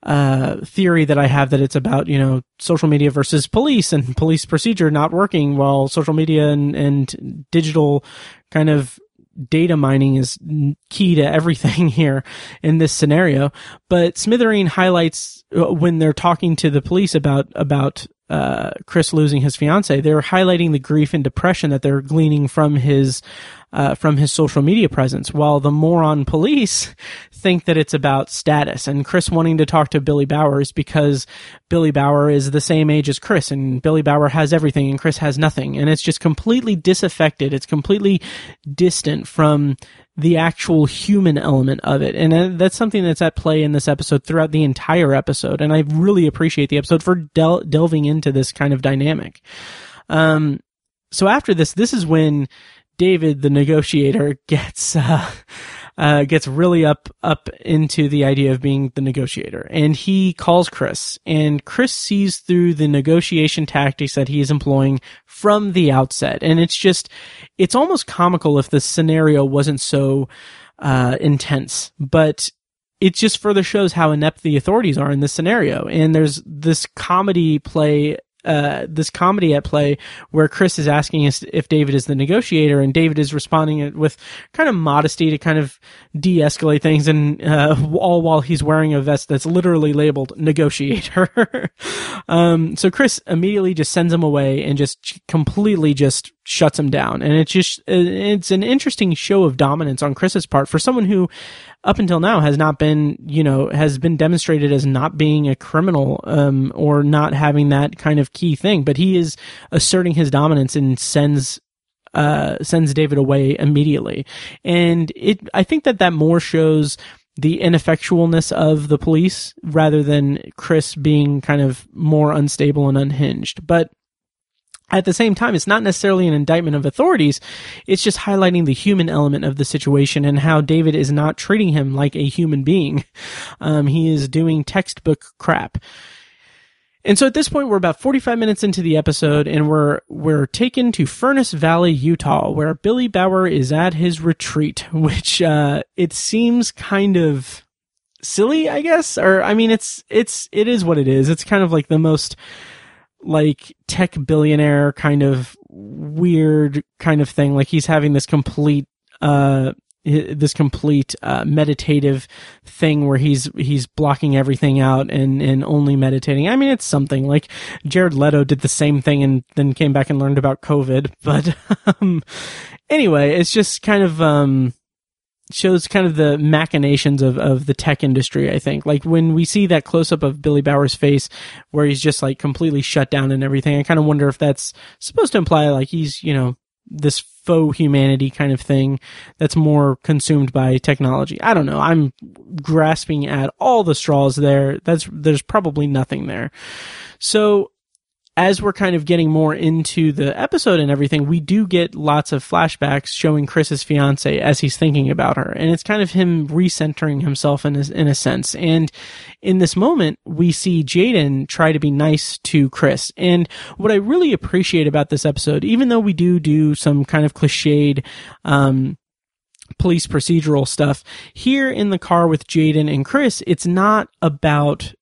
A: uh, theory that I have that it's about you know social media versus police and police procedure not working while social media and and digital kind of data mining is key to everything here in this scenario. But Smithereen highlights uh, when they're talking to the police about about uh, Chris losing his fiance, they're highlighting the grief and depression that they're gleaning from his uh, from his social media presence, while the moron police think that it's about status. And Chris wanting to talk to Billy Bauer because Billy Bauer is the same age as Chris, and Billy Bauer has everything, and Chris has nothing, and it's just completely disaffected. It's completely distant from the actual human element of it. And uh, that's something that's at play in this episode throughout the entire episode. And I really appreciate the episode for del- delving into this kind of dynamic. Um, so after this, this is when David, the negotiator, gets, uh, uh, gets really up up into the idea of being the negotiator, and he calls Chris, and Chris sees through the negotiation tactics that he is employing from the outset, and it's just it's almost comical if the scenario wasn't so uh, intense, but it just further shows how inept the authorities are in this scenario. And there's this comedy play uh, this comedy at play where Chris is asking if David is the negotiator, and David is responding with kind of modesty to kind of de-escalate things, and uh, all while he's wearing a vest that's literally labeled negotiator. um, so Chris immediately just sends him away and just completely just shuts him down, and it's just it's an interesting show of dominance on Chris's part for someone who up until now has not been, you know, has been demonstrated as not being a criminal, um, or not having that kind of key thing. But he is asserting his dominance and sends, uh, sends David away immediately. And it, I think that that more shows the ineffectualness of the police rather than Chris being kind of more unstable and unhinged. But at the same time, it's not necessarily an indictment of authorities. It's just highlighting the human element of the situation and how David is not treating him like a human being. Um, he is doing textbook crap. And so at this point, we're about 45 minutes into the episode and we're, we're taken to Furnace Valley, Utah, where Billy Bauer is at his retreat, which, uh, it seems kind of silly, I guess, or, I mean, it's, it's, it is what it is. It's kind of like the most, like tech billionaire kind of weird kind of thing. Like he's having this complete, uh, this complete uh, meditative thing where he's he's blocking everything out and and only meditating. I mean, it's something like Jared Leto did the same thing and then came back and learned about COVID. But um, anyway, it's just kind of um, shows kind of the machinations of, of the tech industry, I think. Like when we see that close up of Billy Bauer's face where he's just like completely shut down and everything, I kind of wonder if that's supposed to imply like he's, you know, this faux humanity kind of thing that's more consumed by technology. I don't know. I'm grasping at all the straws there. That's there's probably nothing there. So as we're kind of getting more into the episode and everything, we do get lots of flashbacks showing Chris's fiance as he's thinking about her. And it's kind of him recentering himself in a, in a sense. And in this moment, we see Jaden try to be nice to Chris. And what I really appreciate about this episode, even though we do do some kind of cliched, um, police procedural stuff. Here in the car with Jaden and Chris, it's not about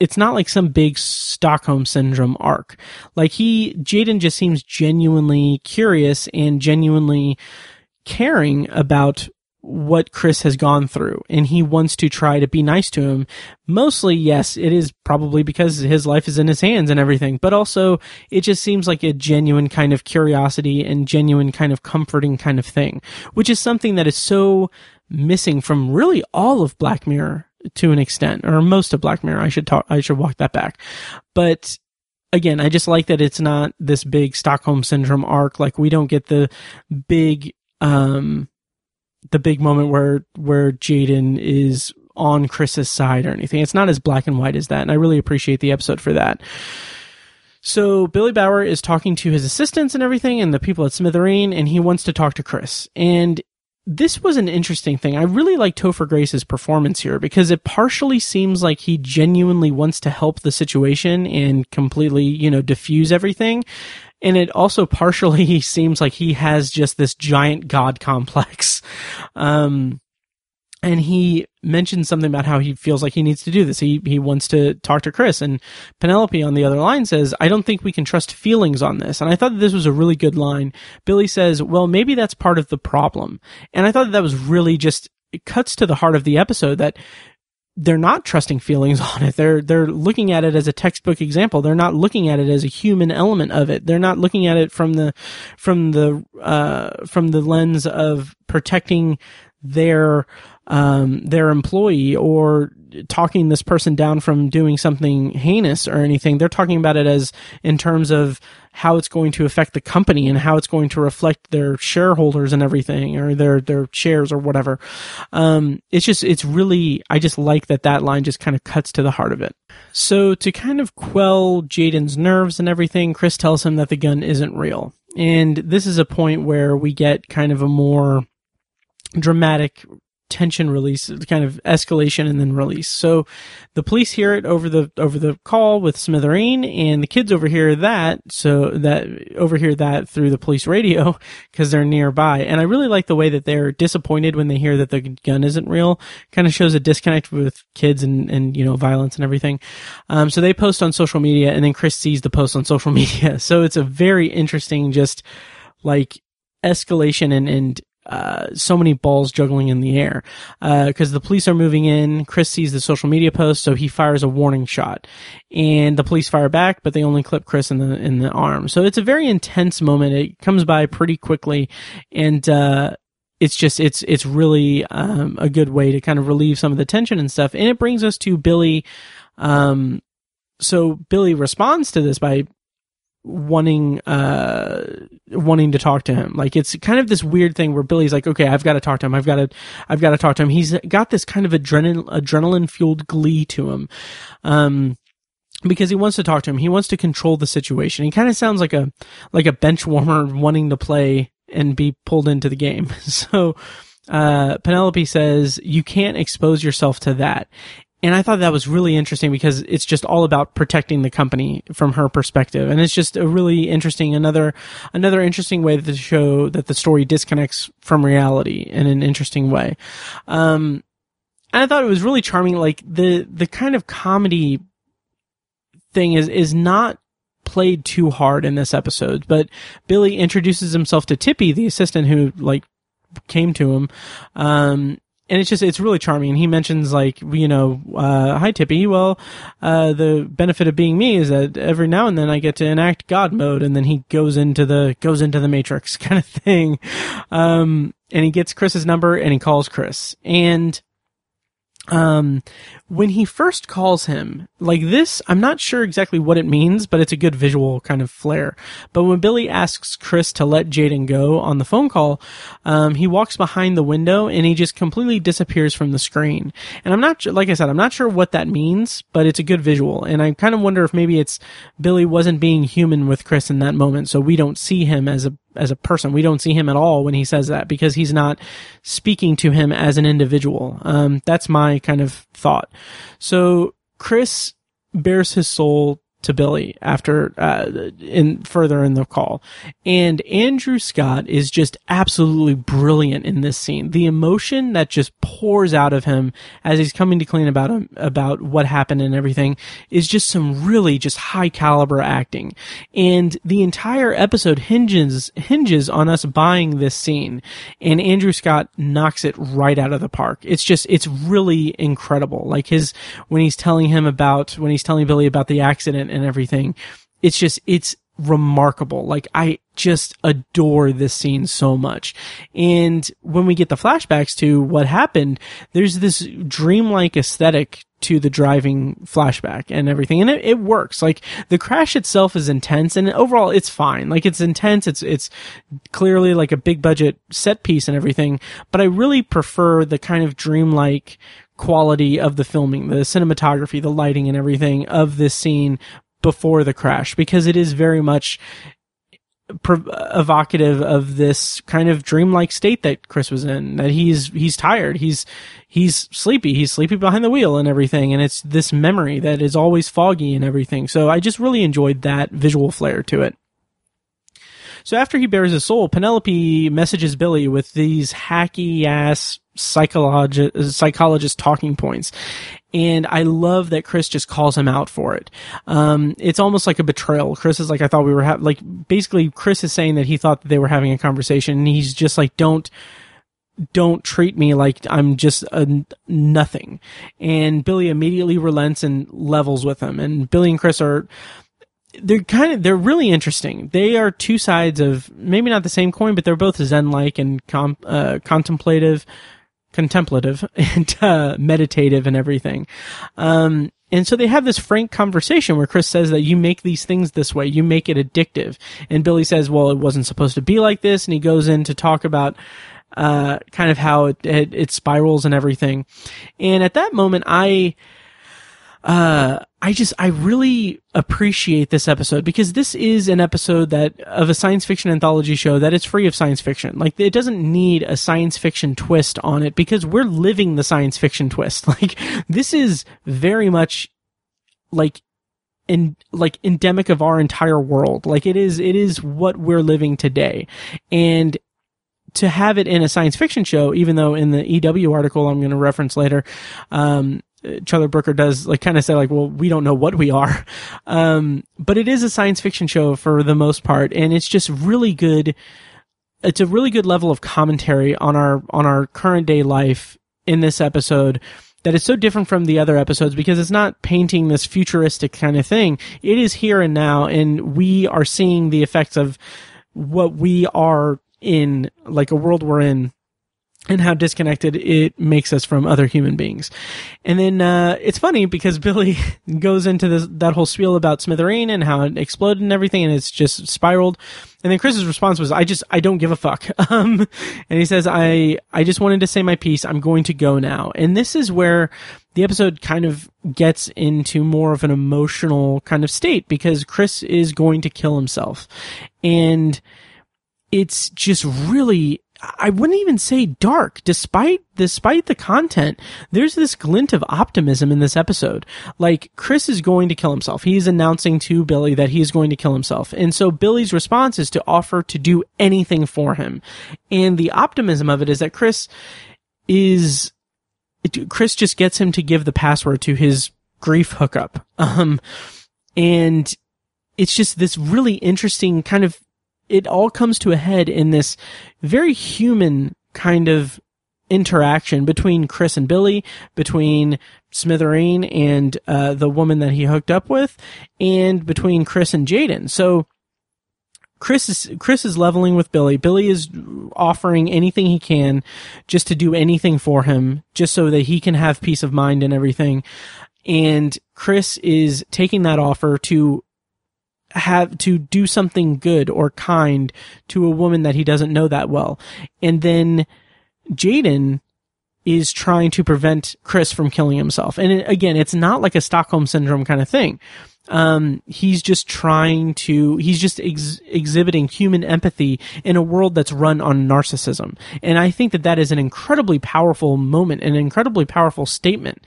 A: it's not like some big Stockholm syndrome arc. Like he, Jaden just seems genuinely curious and genuinely caring about what Chris has gone through and he wants to try to be nice to him. Mostly, yes, it is probably because his life is in his hands and everything, but also it just seems like a genuine kind of curiosity and genuine kind of comforting kind of thing, which is something that is so missing from really all of Black Mirror to an extent, or most of Black Mirror. I should talk, I should walk that back. But again, I just like that it's not this big Stockholm syndrome arc. Like we don't get the big, um, the big moment where, where Jaden is on Chris's side or anything. It's not as black and white as that. And I really appreciate the episode for that. So Billy Bauer is talking to his assistants and everything and the people at Smithereen and he wants to talk to Chris. And this was an interesting thing. I really like Topher Grace's performance here because it partially seems like he genuinely wants to help the situation and completely, you know, diffuse everything. And it also partially seems like he has just this giant god complex. Um, and he mentions something about how he feels like he needs to do this. He he wants to talk to Chris, and Penelope on the other line says, "I don't think we can trust feelings on this." And I thought that this was a really good line. Billy says, "Well, maybe that's part of the problem," and I thought that, that was really just it cuts to the heart of the episode that they're not trusting feelings on it. They're they're looking at it as a textbook example. They're not looking at it as a human element of it. They're not looking at it from the from the uh, from the lens of protecting their um, their employee or talking this person down from doing something heinous or anything. They're talking about it as in terms of how it's going to affect the company and how it's going to reflect their shareholders and everything or their, their shares or whatever. Um, it's just, it's really, I just like that that line just kind of cuts to the heart of it. So to kind of quell Jaden's nerves and everything, Chris tells him that the gun isn't real. And this is a point where we get kind of a more dramatic tension release, kind of escalation and then release. So the police hear it over the over the call with Smithereen, and the kids overhear that. So that overhear that through the police radio because they're nearby. And I really like the way that they're disappointed when they hear that the gun isn't real. Kind of shows a disconnect with kids and and you know violence and everything. Um, so they post on social media, and then Chris sees the post on social media. So it's a very interesting, just like escalation and and uh, so many balls juggling in the air because uh, the police are moving in. Chris sees the social media post, so he fires a warning shot, and the police fire back, but they only clip Chris in the in the arm. So it's a very intense moment. It comes by pretty quickly, and uh, it's just it's it's really um, a good way to kind of relieve some of the tension and stuff. And it brings us to Billy. Um, so Billy responds to this by wanting uh wanting to talk to him. Like it's kind of this weird thing where billy's like okay i've got to talk to him. I've got to i've got to talk to him. He's got this kind of adrenaline adrenaline fueled glee to him um because he wants to talk to him. He wants to control the situation. He kind of sounds like a like a bench warmer wanting to play and be pulled into the game. So uh, Penelope says, you can't expose yourself to that. And I thought that was really interesting because it's just all about protecting the company from her perspective. And it's just a really interesting, another, another interesting way to show that the story disconnects from reality in an interesting way. Um, and I thought it was really charming. Like the, the kind of comedy thing is, is not played too hard in this episode, but Billy introduces himself to Tippy, the assistant who like came to him. Um, and it's just it's really charming. And he mentions like you know uh, hi tippy. Well uh, the benefit of being me is that every now and then i get to enact god mode and then he goes into the goes into the matrix kind of thing. Um, and he gets chris's number and he calls chris. And um, when he first calls him like this, I'm not sure exactly what it means, but it's a good visual kind of flair. But when Billy asks Chris to let Jaden go on the phone call, um, he walks behind the window and he just completely disappears from the screen. And I'm not, like I said, I'm not sure what that means, but it's a good visual. And I kind of wonder if maybe it's Billy wasn't being human with Chris in that moment, so we don't see him as a as a person. We don't see him at all when he says that because he's not speaking to him as an individual. Um, that's my kind of thought. So Chris bares his soul to Billy after uh, in further in the call. And Andrew Scott is just absolutely brilliant in this scene. The emotion that just pours out of him as he's coming to clean about him about what happened and everything is just some really just high caliber acting. And the entire episode hinges hinges on us buying this scene. And Andrew Scott knocks it right out of the park. It's just it's really incredible. Like his when he's telling him about when he's telling Billy about the accident and everything. It's just, it's remarkable. Like I just adore this scene so much. And when we get the flashbacks to what happened, there's this dreamlike aesthetic to the driving flashback and everything. And it, it works. Like the crash itself is intense and overall it's fine. Like it's intense. It's, it's clearly like a big budget set piece and everything. But I really prefer the kind of dreamlike quality of the filming, the cinematography, the lighting and everything of this scene before the crash because it is very much evocative of this kind of dreamlike state that Chris was in that he's he's tired he's he's sleepy he's sleepy behind the wheel and everything and it's this memory that is always foggy and everything. So I just really enjoyed that visual flair to it. So after he bares his soul, Penelope messages Billy with these hacky ass psychologist psychologist talking points. And I love that Chris just calls him out for it. Um, it's almost like a betrayal. Chris is like, I thought we were like, basically Chris is saying that he thought that they were having a conversation and he's just like, don't, don't treat me like I'm just a nothing. And Billy immediately relents and levels with him. And Billy and Chris are they're kind of they're really interesting. They are two sides of maybe not the same coin, but they're both zen-like and com- uh, contemplative, contemplative and uh, meditative and everything. Um, and so they have this frank conversation where Chris says that you make these things this way, you make it addictive, and Billy says, "Well, it wasn't supposed to be like this," and he goes in to talk about. Uh, kind of how it, it, it spirals and everything. And at that moment, I, uh, I just, I really appreciate this episode because this is an episode that, of a science fiction anthology show that is free of science fiction. Like, it doesn't need a science fiction twist on it because we're living the science fiction twist. Like, this is very much, like, in, like, endemic of our entire world. Like, it is, it is what we're living today. And to have it in a science fiction show, even though in the EW article I'm going to reference later, um, Charlie Brooker does like kind of say like, well, we don't know what we are. Um, but it is a science fiction show for the most part. And it's just really good. It's a really good level of commentary on our, on our current day life in this episode that is so different from the other episodes because it's not painting this futuristic kind of thing. It is here and now and we are seeing the effects of what we are in, like a world we're in and how disconnected it makes us from other human beings. And then uh, it's funny because Billy goes into this that whole spiel about Smithereen and how it exploded and everything, and it's just spiraled. And then Chris's response was, "I just I don't give a fuck." Um, and he says, "I I just wanted to say my piece. I'm going to go now." And this is where the episode kind of gets into more of an emotional kind of state because Chris is going to kill himself, and it's just really I wouldn't even say dark, despite despite the content. There's this glint of optimism in this episode. Like Chris is going to kill himself. He's announcing to Billy that he's going to kill himself, and so Billy's response is to offer to do anything for him. And the optimism of it is that Chris is Chris just gets him to give the password to his grief hookup. Um, and it's just this really interesting kind of it all comes to a head in this very human kind of interaction between Chris and Billy, between Smithereen and uh, the woman that he hooked up with, and between Chris and Jaden. So Chris is Chris is leveling with Billy. Billy is offering anything he can just to do anything for him, just so that he can have peace of mind and everything. And Chris is taking that offer to have to do something good or kind to a woman that he doesn't know that well. And then Jaden is trying to prevent Chris from killing himself. And again, it's not like a Stockholm syndrome kind of thing um, he's just trying to, he's just ex- exhibiting human empathy in a world that's run on narcissism. And I think that that is an incredibly powerful moment, an incredibly powerful statement,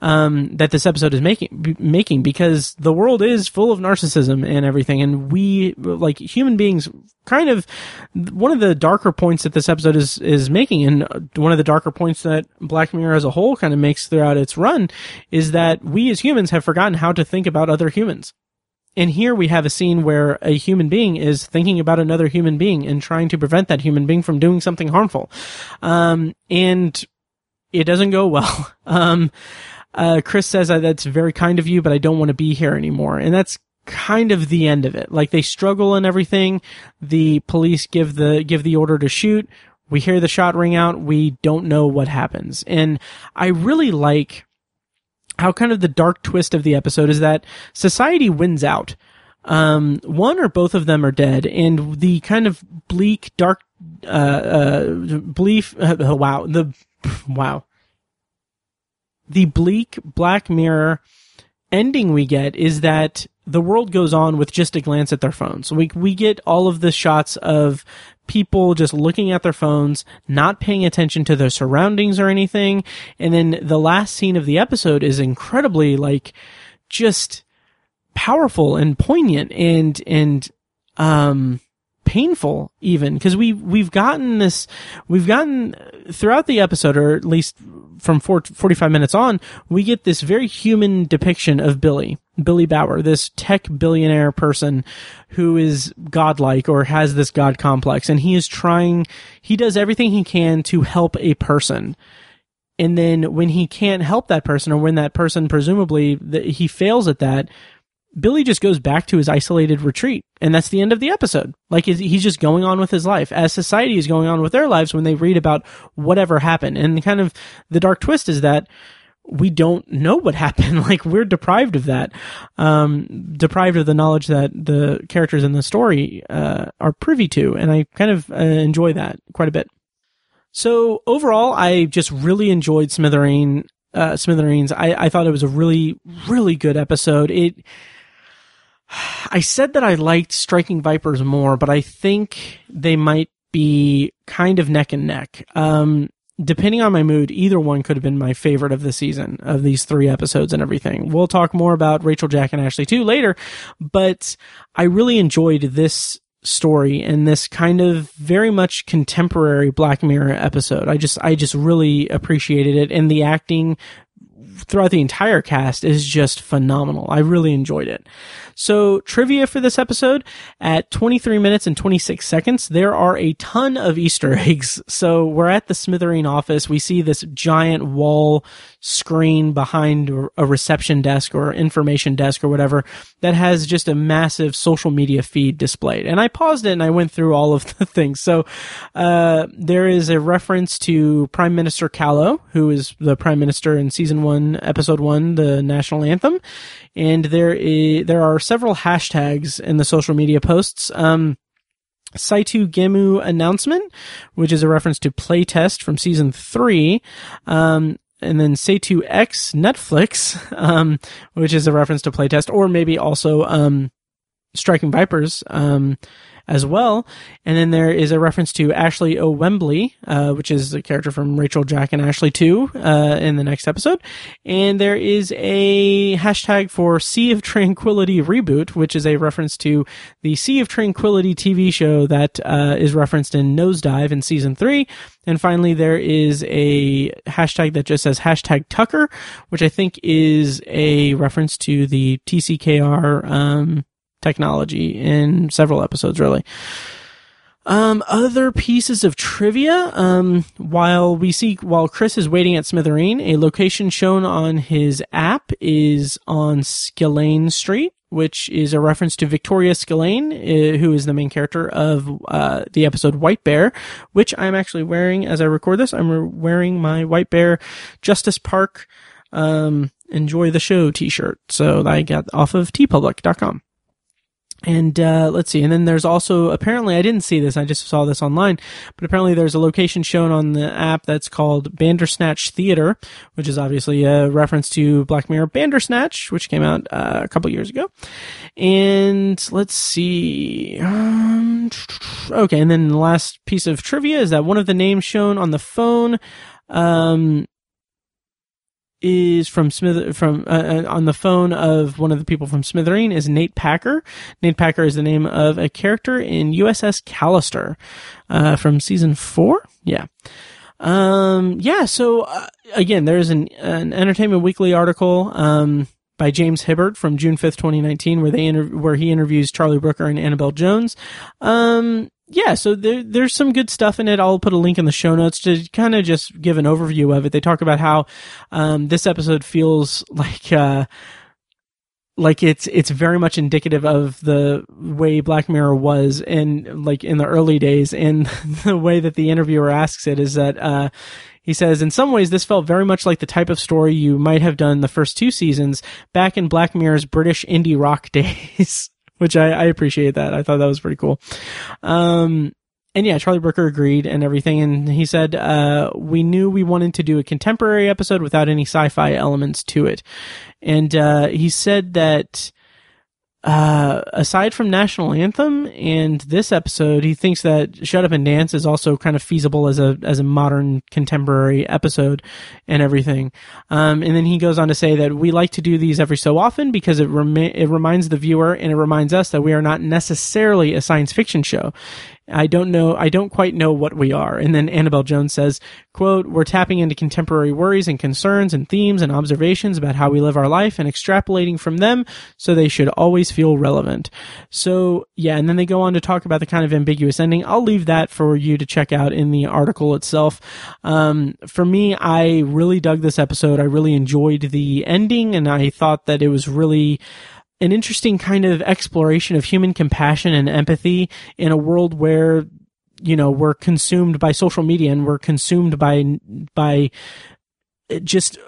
A: um, that this episode is making, b- making because the world is full of narcissism and everything. And we, like human beings, kind of one of the darker points that this episode is is making, and one of the darker points that Black Mirror as a whole kind of makes throughout its run, is that we as humans have forgotten how to think about other humans. And here we have a scene where a human being is thinking about another human being and trying to prevent that human being from doing something harmful. Um, and it doesn't go well. Um, uh, Chris says that's very kind of you, but I don't want to be here anymore. And that's kind of the end of it. Like they struggle and everything. The police give the, give the order to shoot. We hear the shot ring out. We don't know what happens. And I really like how kind of the dark twist of the episode is that society wins out. Um, one or both of them are dead, and the kind of bleak, dark, uh, uh, bleak, uh, wow, the, wow. The bleak Black Mirror ending we get is that the world goes on with just a glance at their phones. We we get all of the shots of people just looking at their phones, not paying attention to their surroundings or anything. And then the last scene of the episode is incredibly like just powerful and poignant and and um painful even because we we've gotten this we've gotten throughout the episode or at least from 45 minutes on we get this very human depiction of Billy Billy Bauer this tech billionaire person who is godlike or has this god complex and he is trying he does everything he can to help a person and then when he can't help that person or when that person presumably he fails at that Billy just goes back to his isolated retreat, and that's the end of the episode. Like he's just going on with his life as society is going on with their lives when they read about whatever happened. And kind of the dark twist is that we don't know what happened. Like we're deprived of that, um, deprived of the knowledge that the characters in the story uh, are privy to, and I kind of uh, enjoy that quite a bit. So overall, I just really enjoyed Smithereen. Uh, Smithereens. I, I thought it was a really, really good episode. It I said that I liked Striking Vipers more, but I think they might be kind of neck and neck. Um, depending on my mood, either one could have been my favorite of the season of these three episodes and everything. We'll talk more about Rachel, Jack, and Ashley too later, but I really enjoyed this story and this kind of very much contemporary Black Mirror episode. I just, I just really appreciated it and the acting throughout the entire cast is just phenomenal. I really enjoyed it. So trivia for this episode at 23 minutes and 26 seconds, there are a ton of Easter eggs. So we're at the Smithereen office. We see this giant wall screen behind a reception desk or information desk or whatever that has just a massive social media feed displayed. And I paused it and I went through all of the things. So, uh, there is a reference to Prime Minister Callow, who is the Prime Minister in season one, episode one, the national anthem. And there is, there are several hashtags in the social media posts. Um, Saito Gemu announcement, which is a reference to playtest from season three. Um, and then Saito X Netflix, um, which is a reference to playtest, or maybe also, um, Striking Vipers, um, as well. And then there is a reference to Ashley O. Wembley, uh, which is a character from Rachel, Jack, and Ashley 2 uh, in the next episode. And there is a hashtag for Sea of Tranquility reboot, which is a reference to the Sea of Tranquility TV show that uh, is referenced in Nosedive in season 3. And finally, there is a hashtag that just says hashtag Tucker, which I think is a reference to the TCKR um, technology in several episodes, really. Um, other pieces of trivia. Um, while we see, while Chris is waiting at Smithereen, a location shown on his app is on Skillane Street, which is a reference to Victoria Skillane, uh, who is the main character of uh, the episode White Bear, which I'm actually wearing as I record this. I'm wearing my White Bear Justice Park um, Enjoy the Show t-shirt. So I got off of teepublic.com. And uh, let's see. And then there's also apparently I didn't see this. I just saw this online, but apparently there's a location shown on the app that's called Bandersnatch Theater, which is obviously a reference to Black Mirror Bandersnatch, which came out uh, a couple years ago. And let's see. Um, okay, and then the last piece of trivia is that one of the names shown on the phone um, is from Smith from uh, uh, on the phone of one of the people from Smithereen is Nate Packer. Nate Packer is the name of a character in USS Callister uh, from season four. Yeah. Um, yeah. So uh, again, there's an, an Entertainment Weekly article. Um, by James Hibberd from June 5th, 2019, where they inter- where he interviews Charlie Brooker and Annabel Jones. Um, yeah, so there, there's some good stuff in it. I'll put a link in the show notes to kind of just give an overview of it. They talk about how um, this episode feels like uh, like it's it's very much indicative of the way Black Mirror was in like in the early days, and the way that the interviewer asks it is that. Uh, he says, in some ways, this felt very much like the type of story you might have done the first two seasons back in Black Mirror's British indie rock days which I, I appreciate that. I thought that was pretty cool. Um, and yeah, Charlie Brooker agreed and everything. And he said, uh, we knew we wanted to do a contemporary episode without any sci-fi elements to it. And, uh, he said that, uh, aside from National Anthem and this episode, he thinks that Shut Up and Dance is also kind of feasible as a as a modern contemporary episode and everything. Um, and then he goes on to say that we like to do these every so often because it it reminds the viewer and it reminds us that we are not necessarily a science fiction show. I don't know, I don't quite know what we are. And then Annabel Jones says, quote, we're tapping into contemporary worries and concerns and themes and observations about how we live our life and extrapolating from them so they should always feel relevant. So yeah, and then they go on to talk about the kind of ambiguous ending. I'll leave that for you to check out in the article itself. Um, for me, I really dug this episode. I really enjoyed the ending and I thought that it was really, an interesting kind of exploration of human compassion and empathy in a world where you know we're consumed by social media and we're consumed by by just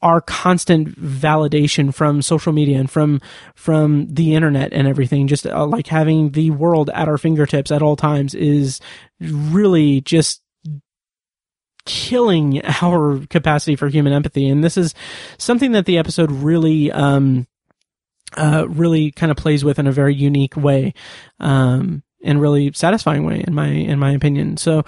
A: our constant validation from social media and from from the internet and everything. Just uh, like having the world at our fingertips at all times is really just killing our capacity for human empathy. And this is something that the episode really um uh, really kind of plays with in a very unique way, um, and really satisfying way in my in my opinion. So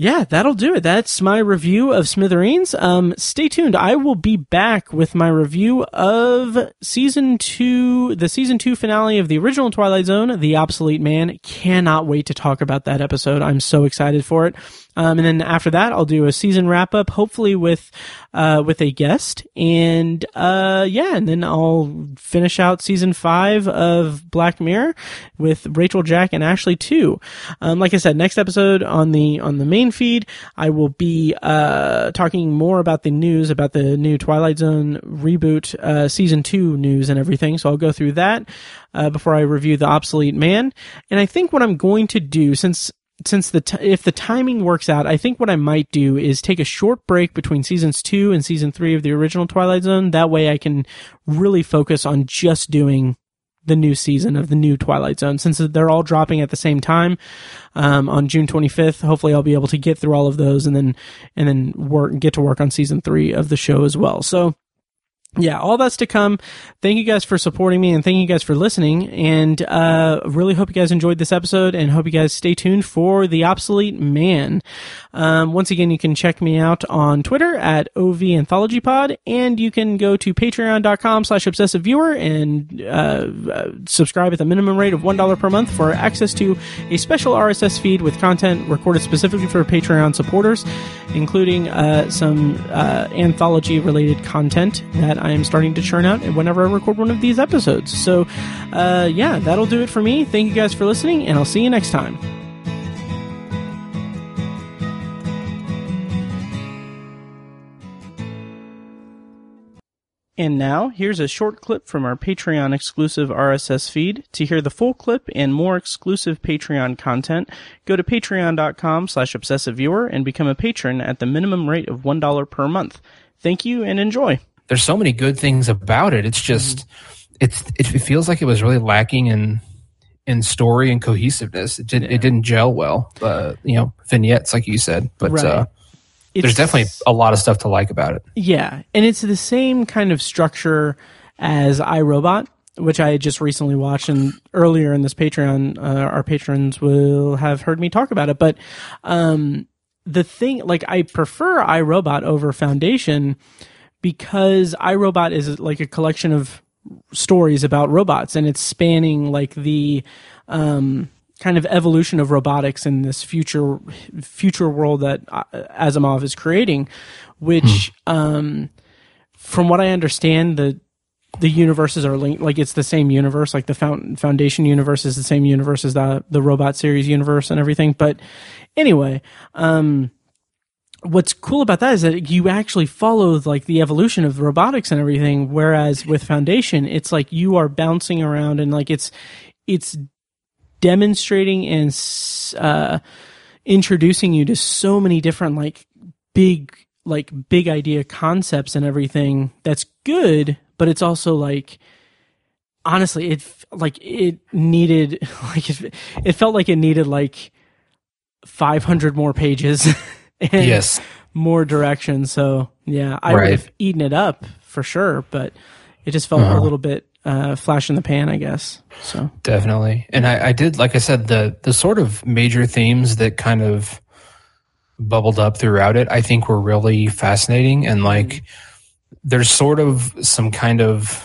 A: yeah, that'll do it. That's my review of Smithereens. Um, stay tuned. I will be back with my review of season two, the season two finale of the original Twilight Zone, The Obsolete Man. Cannot wait to talk about that episode. I'm so excited for it. Um, and then after that, I'll do a season wrap up, hopefully with, uh, with a guest. And, uh, yeah, and then I'll finish out season five of Black Mirror with Rachel, Jack, and Ashley too. Um, like I said, next episode on the, on the main feed, I will be, uh, talking more about the news, about the new Twilight Zone reboot, uh, season two news and everything. So I'll go through that, uh, before I review the obsolete man. And I think what I'm going to do, since since the t- if the timing works out, I think what I might do is take a short break between seasons two and season three of the original Twilight Zone. That way, I can really focus on just doing the new season of the new Twilight Zone since they're all dropping at the same time um, on June 25th. Hopefully, I'll be able to get through all of those and then and then work get to work on season three of the show as well. So yeah, all that's to come. Thank you guys for supporting me and thank you guys for listening. And uh, really hope you guys enjoyed this episode and hope you guys stay tuned for The Obsolete Man. Um, once again, you can check me out on Twitter at OV Anthology Pod and you can go to patreon.com slash obsessive viewer and uh, uh, subscribe at the minimum rate of $1 per month for access to a special RSS feed with content recorded specifically for Patreon supporters, including uh, some uh, anthology related content that I am starting to churn out whenever I record one of these episodes. So, uh, yeah, that'll do it for me. Thank you guys for listening, and I'll see you next time. And now, here's a short clip from our Patreon exclusive RSS feed. To hear the full clip and more exclusive Patreon content, go to patreon.com slash obsessiveviewer and become a patron at the minimum rate of $1 per month. Thank you and enjoy.
F: There's so many good things about it. It's just, it's, it feels like it was really lacking in, in story and cohesiveness. It, didn't it didn't gel well. Uh, you know, vignettes, like you said, but,
A: Right.
F: uh, there's definitely a lot of stuff to like about it.
A: Yeah, and it's the same kind of structure as iRobot, which I just recently watched, and earlier in this Patreon, uh, our patrons will have heard me talk about it. But um, the thing, like, I prefer iRobot over Foundation because iRobot is like a collection of stories about robots, and it's spanning like the um, kind of evolution of robotics in this future future world that uh, Asimov is creating, which um, from what I understand, the the universes are linked. Like it's the same universe. Like the found, Foundation universe is the same universe as the the Robot series universe and everything. But anyway, um, what's cool about that is that you actually follow like the evolution of robotics and everything. Whereas with Foundation, it's like you are bouncing around and like it's it's demonstrating and uh, introducing you to so many different like big like big idea concepts and everything that's good but it's also like honestly it like it needed like it, it felt like it needed like 500 more pages
F: Yes.
A: more direction so yeah I would have eaten it up for sure but it just felt a little bit uh flash in the pan i guess so
F: Definitely. And I, I did, like I said, the the sort of major themes that kind of bubbled up throughout it, I think were really fascinating. And like, there's sort of some kind of,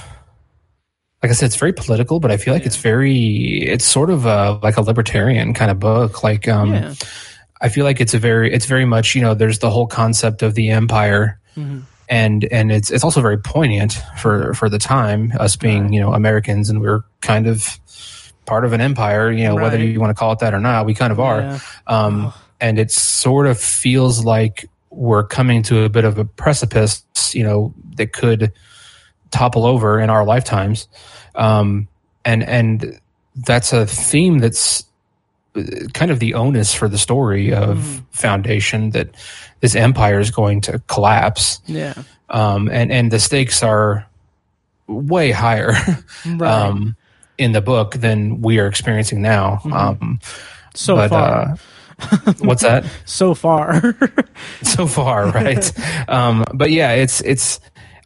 F: like I said, it's very political, but I feel like it's very, it's sort of a, like a libertarian kind of book. Like, um,
A: yeah
F: I feel like it's a very, it's very much, you know, there's the whole concept of the empire. And and it's it's also very poignant for for the time, us being you know Americans, and we're kind of part of an empire. You know whether you want to call it that or not, we kind of are.
A: Yeah.
F: Um, and it sort of feels like we're coming to a bit of a precipice, you know, that could topple over in our lifetimes. Um, and and that's a theme that's kind of the onus for the story of Foundation that this empire is going to collapse.
A: yeah
F: Um, and and the stakes are way higher
A: right
F: um, in the book than we are experiencing now. Um,
A: so
F: but
A: far
F: uh, what's that?
A: so far
F: so far, right? um, but yeah, it's it's.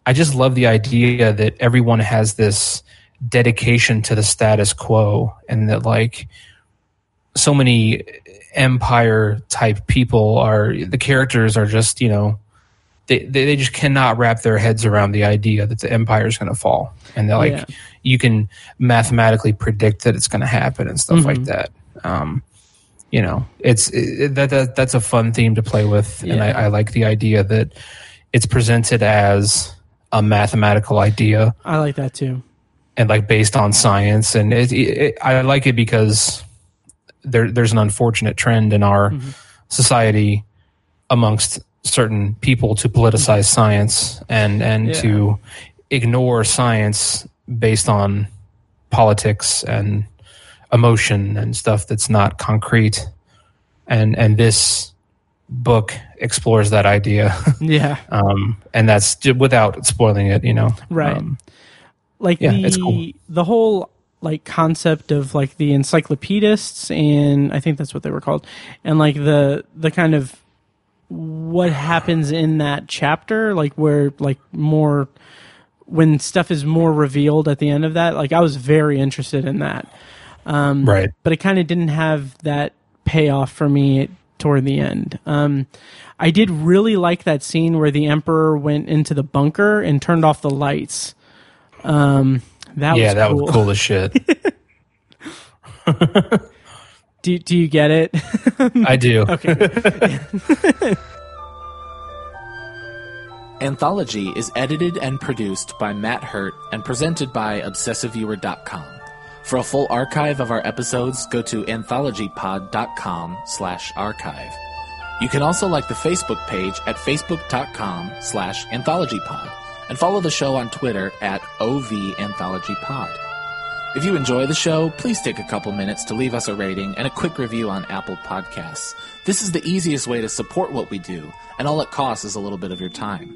F: I just love the idea that everyone has this dedication to the status quo, and that like so many empire type people are the characters are just you know they they, they just cannot wrap their heads around the idea that the empire is going to fall, and they're like
A: Yeah.
F: you can mathematically predict that it's going to happen and stuff like that. Um, you know, it's it, that, that that's a fun theme to play with, and I, I like the idea that it's presented as a mathematical idea.
A: I like that too.
F: And like based on science, and it, it, I like it because there there's an unfortunate trend in our society amongst certain people to politicize science and and
A: Yeah.
F: to ignore science based on politics and emotion and stuff that's not concrete and and this book explores that idea
A: yeah
F: um and that's without spoiling it you know
A: Right.
F: um,
A: like
F: Yeah,
A: the
F: it's cool.
A: the whole like concept of like the encyclopedists and I think that's what they were called and like the the kind of what happens in that chapter like where like more when stuff is more revealed at the end of that like I was very interested in that
F: right
A: but it kind of didn't have that payoff for me toward the end. Um, I did really like that scene where the emperor went into the bunker and turned off the lights. Um, that
F: yeah
A: was
F: that
A: cool.
F: was cool as shit
A: Do, do you get it?
F: i do
A: okay.
G: Anthology is edited and produced by Matt Hurt and presented by ObsessiveViewer.com. For a full archive of our episodes, go to anthologypod.com slash archive. You can also like the Facebook page at facebook.com slash anthologypod and follow the show on Twitter at OV Anthology Pod. If you enjoy the show, please take a couple minutes to leave us a rating and a quick review on Apple Podcasts. This is the easiest way to support what we do, and all it costs is a little bit of your time.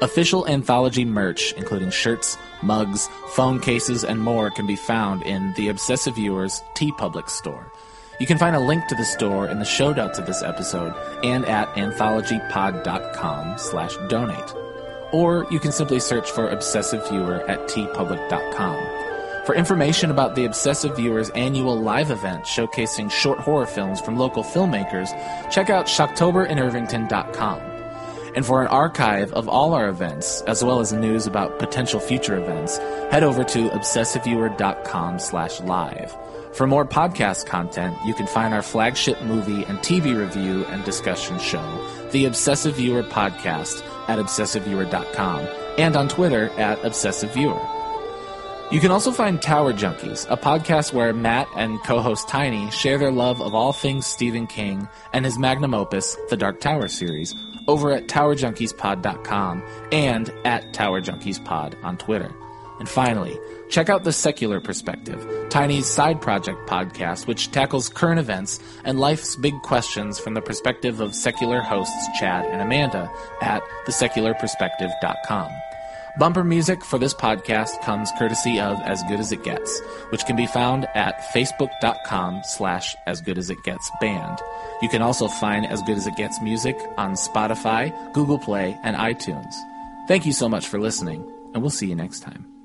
G: Official anthology merch, including shirts, mugs, phone cases, and more, can be found in the Obsessive Viewers TeePublic store. You can find a link to the store in the show notes of this episode and at anthologypod.com slash donate. Or you can simply search for Obsessive Viewer at teepublic.com. For information about the Obsessive Viewers annual live event showcasing short horror films from local filmmakers, check out shocktoberinirvington.com. And for an archive of all our events, as well as news about potential future events, head over to obsessiveviewer.com slash live. For more podcast content, you can find our flagship movie and TV review and discussion show, The Obsessive Viewer Podcast, at obsessiveviewer.com, and on Twitter at obsessiveviewer. You can also find Tower Junkies, a podcast where Matt and co-host Tiny share their love of all things Stephen King and his magnum opus, The Dark Tower series, over at TowerJunkiesPod.com and at TowerJunkiesPod on Twitter. And finally, check out The Secular Perspective, Tiny's side project podcast, which tackles current events and life's big questions from the perspective of secular hosts Chad and Amanda at TheSecularPerspective.com. Bumper music for this podcast comes courtesy of As Good As It Gets, which can be found at facebook.com slash as good as it gets band. You can also find As Good As It Gets music on Spotify, Google Play, and iTunes. Thank you so much for listening, and we'll see you next time.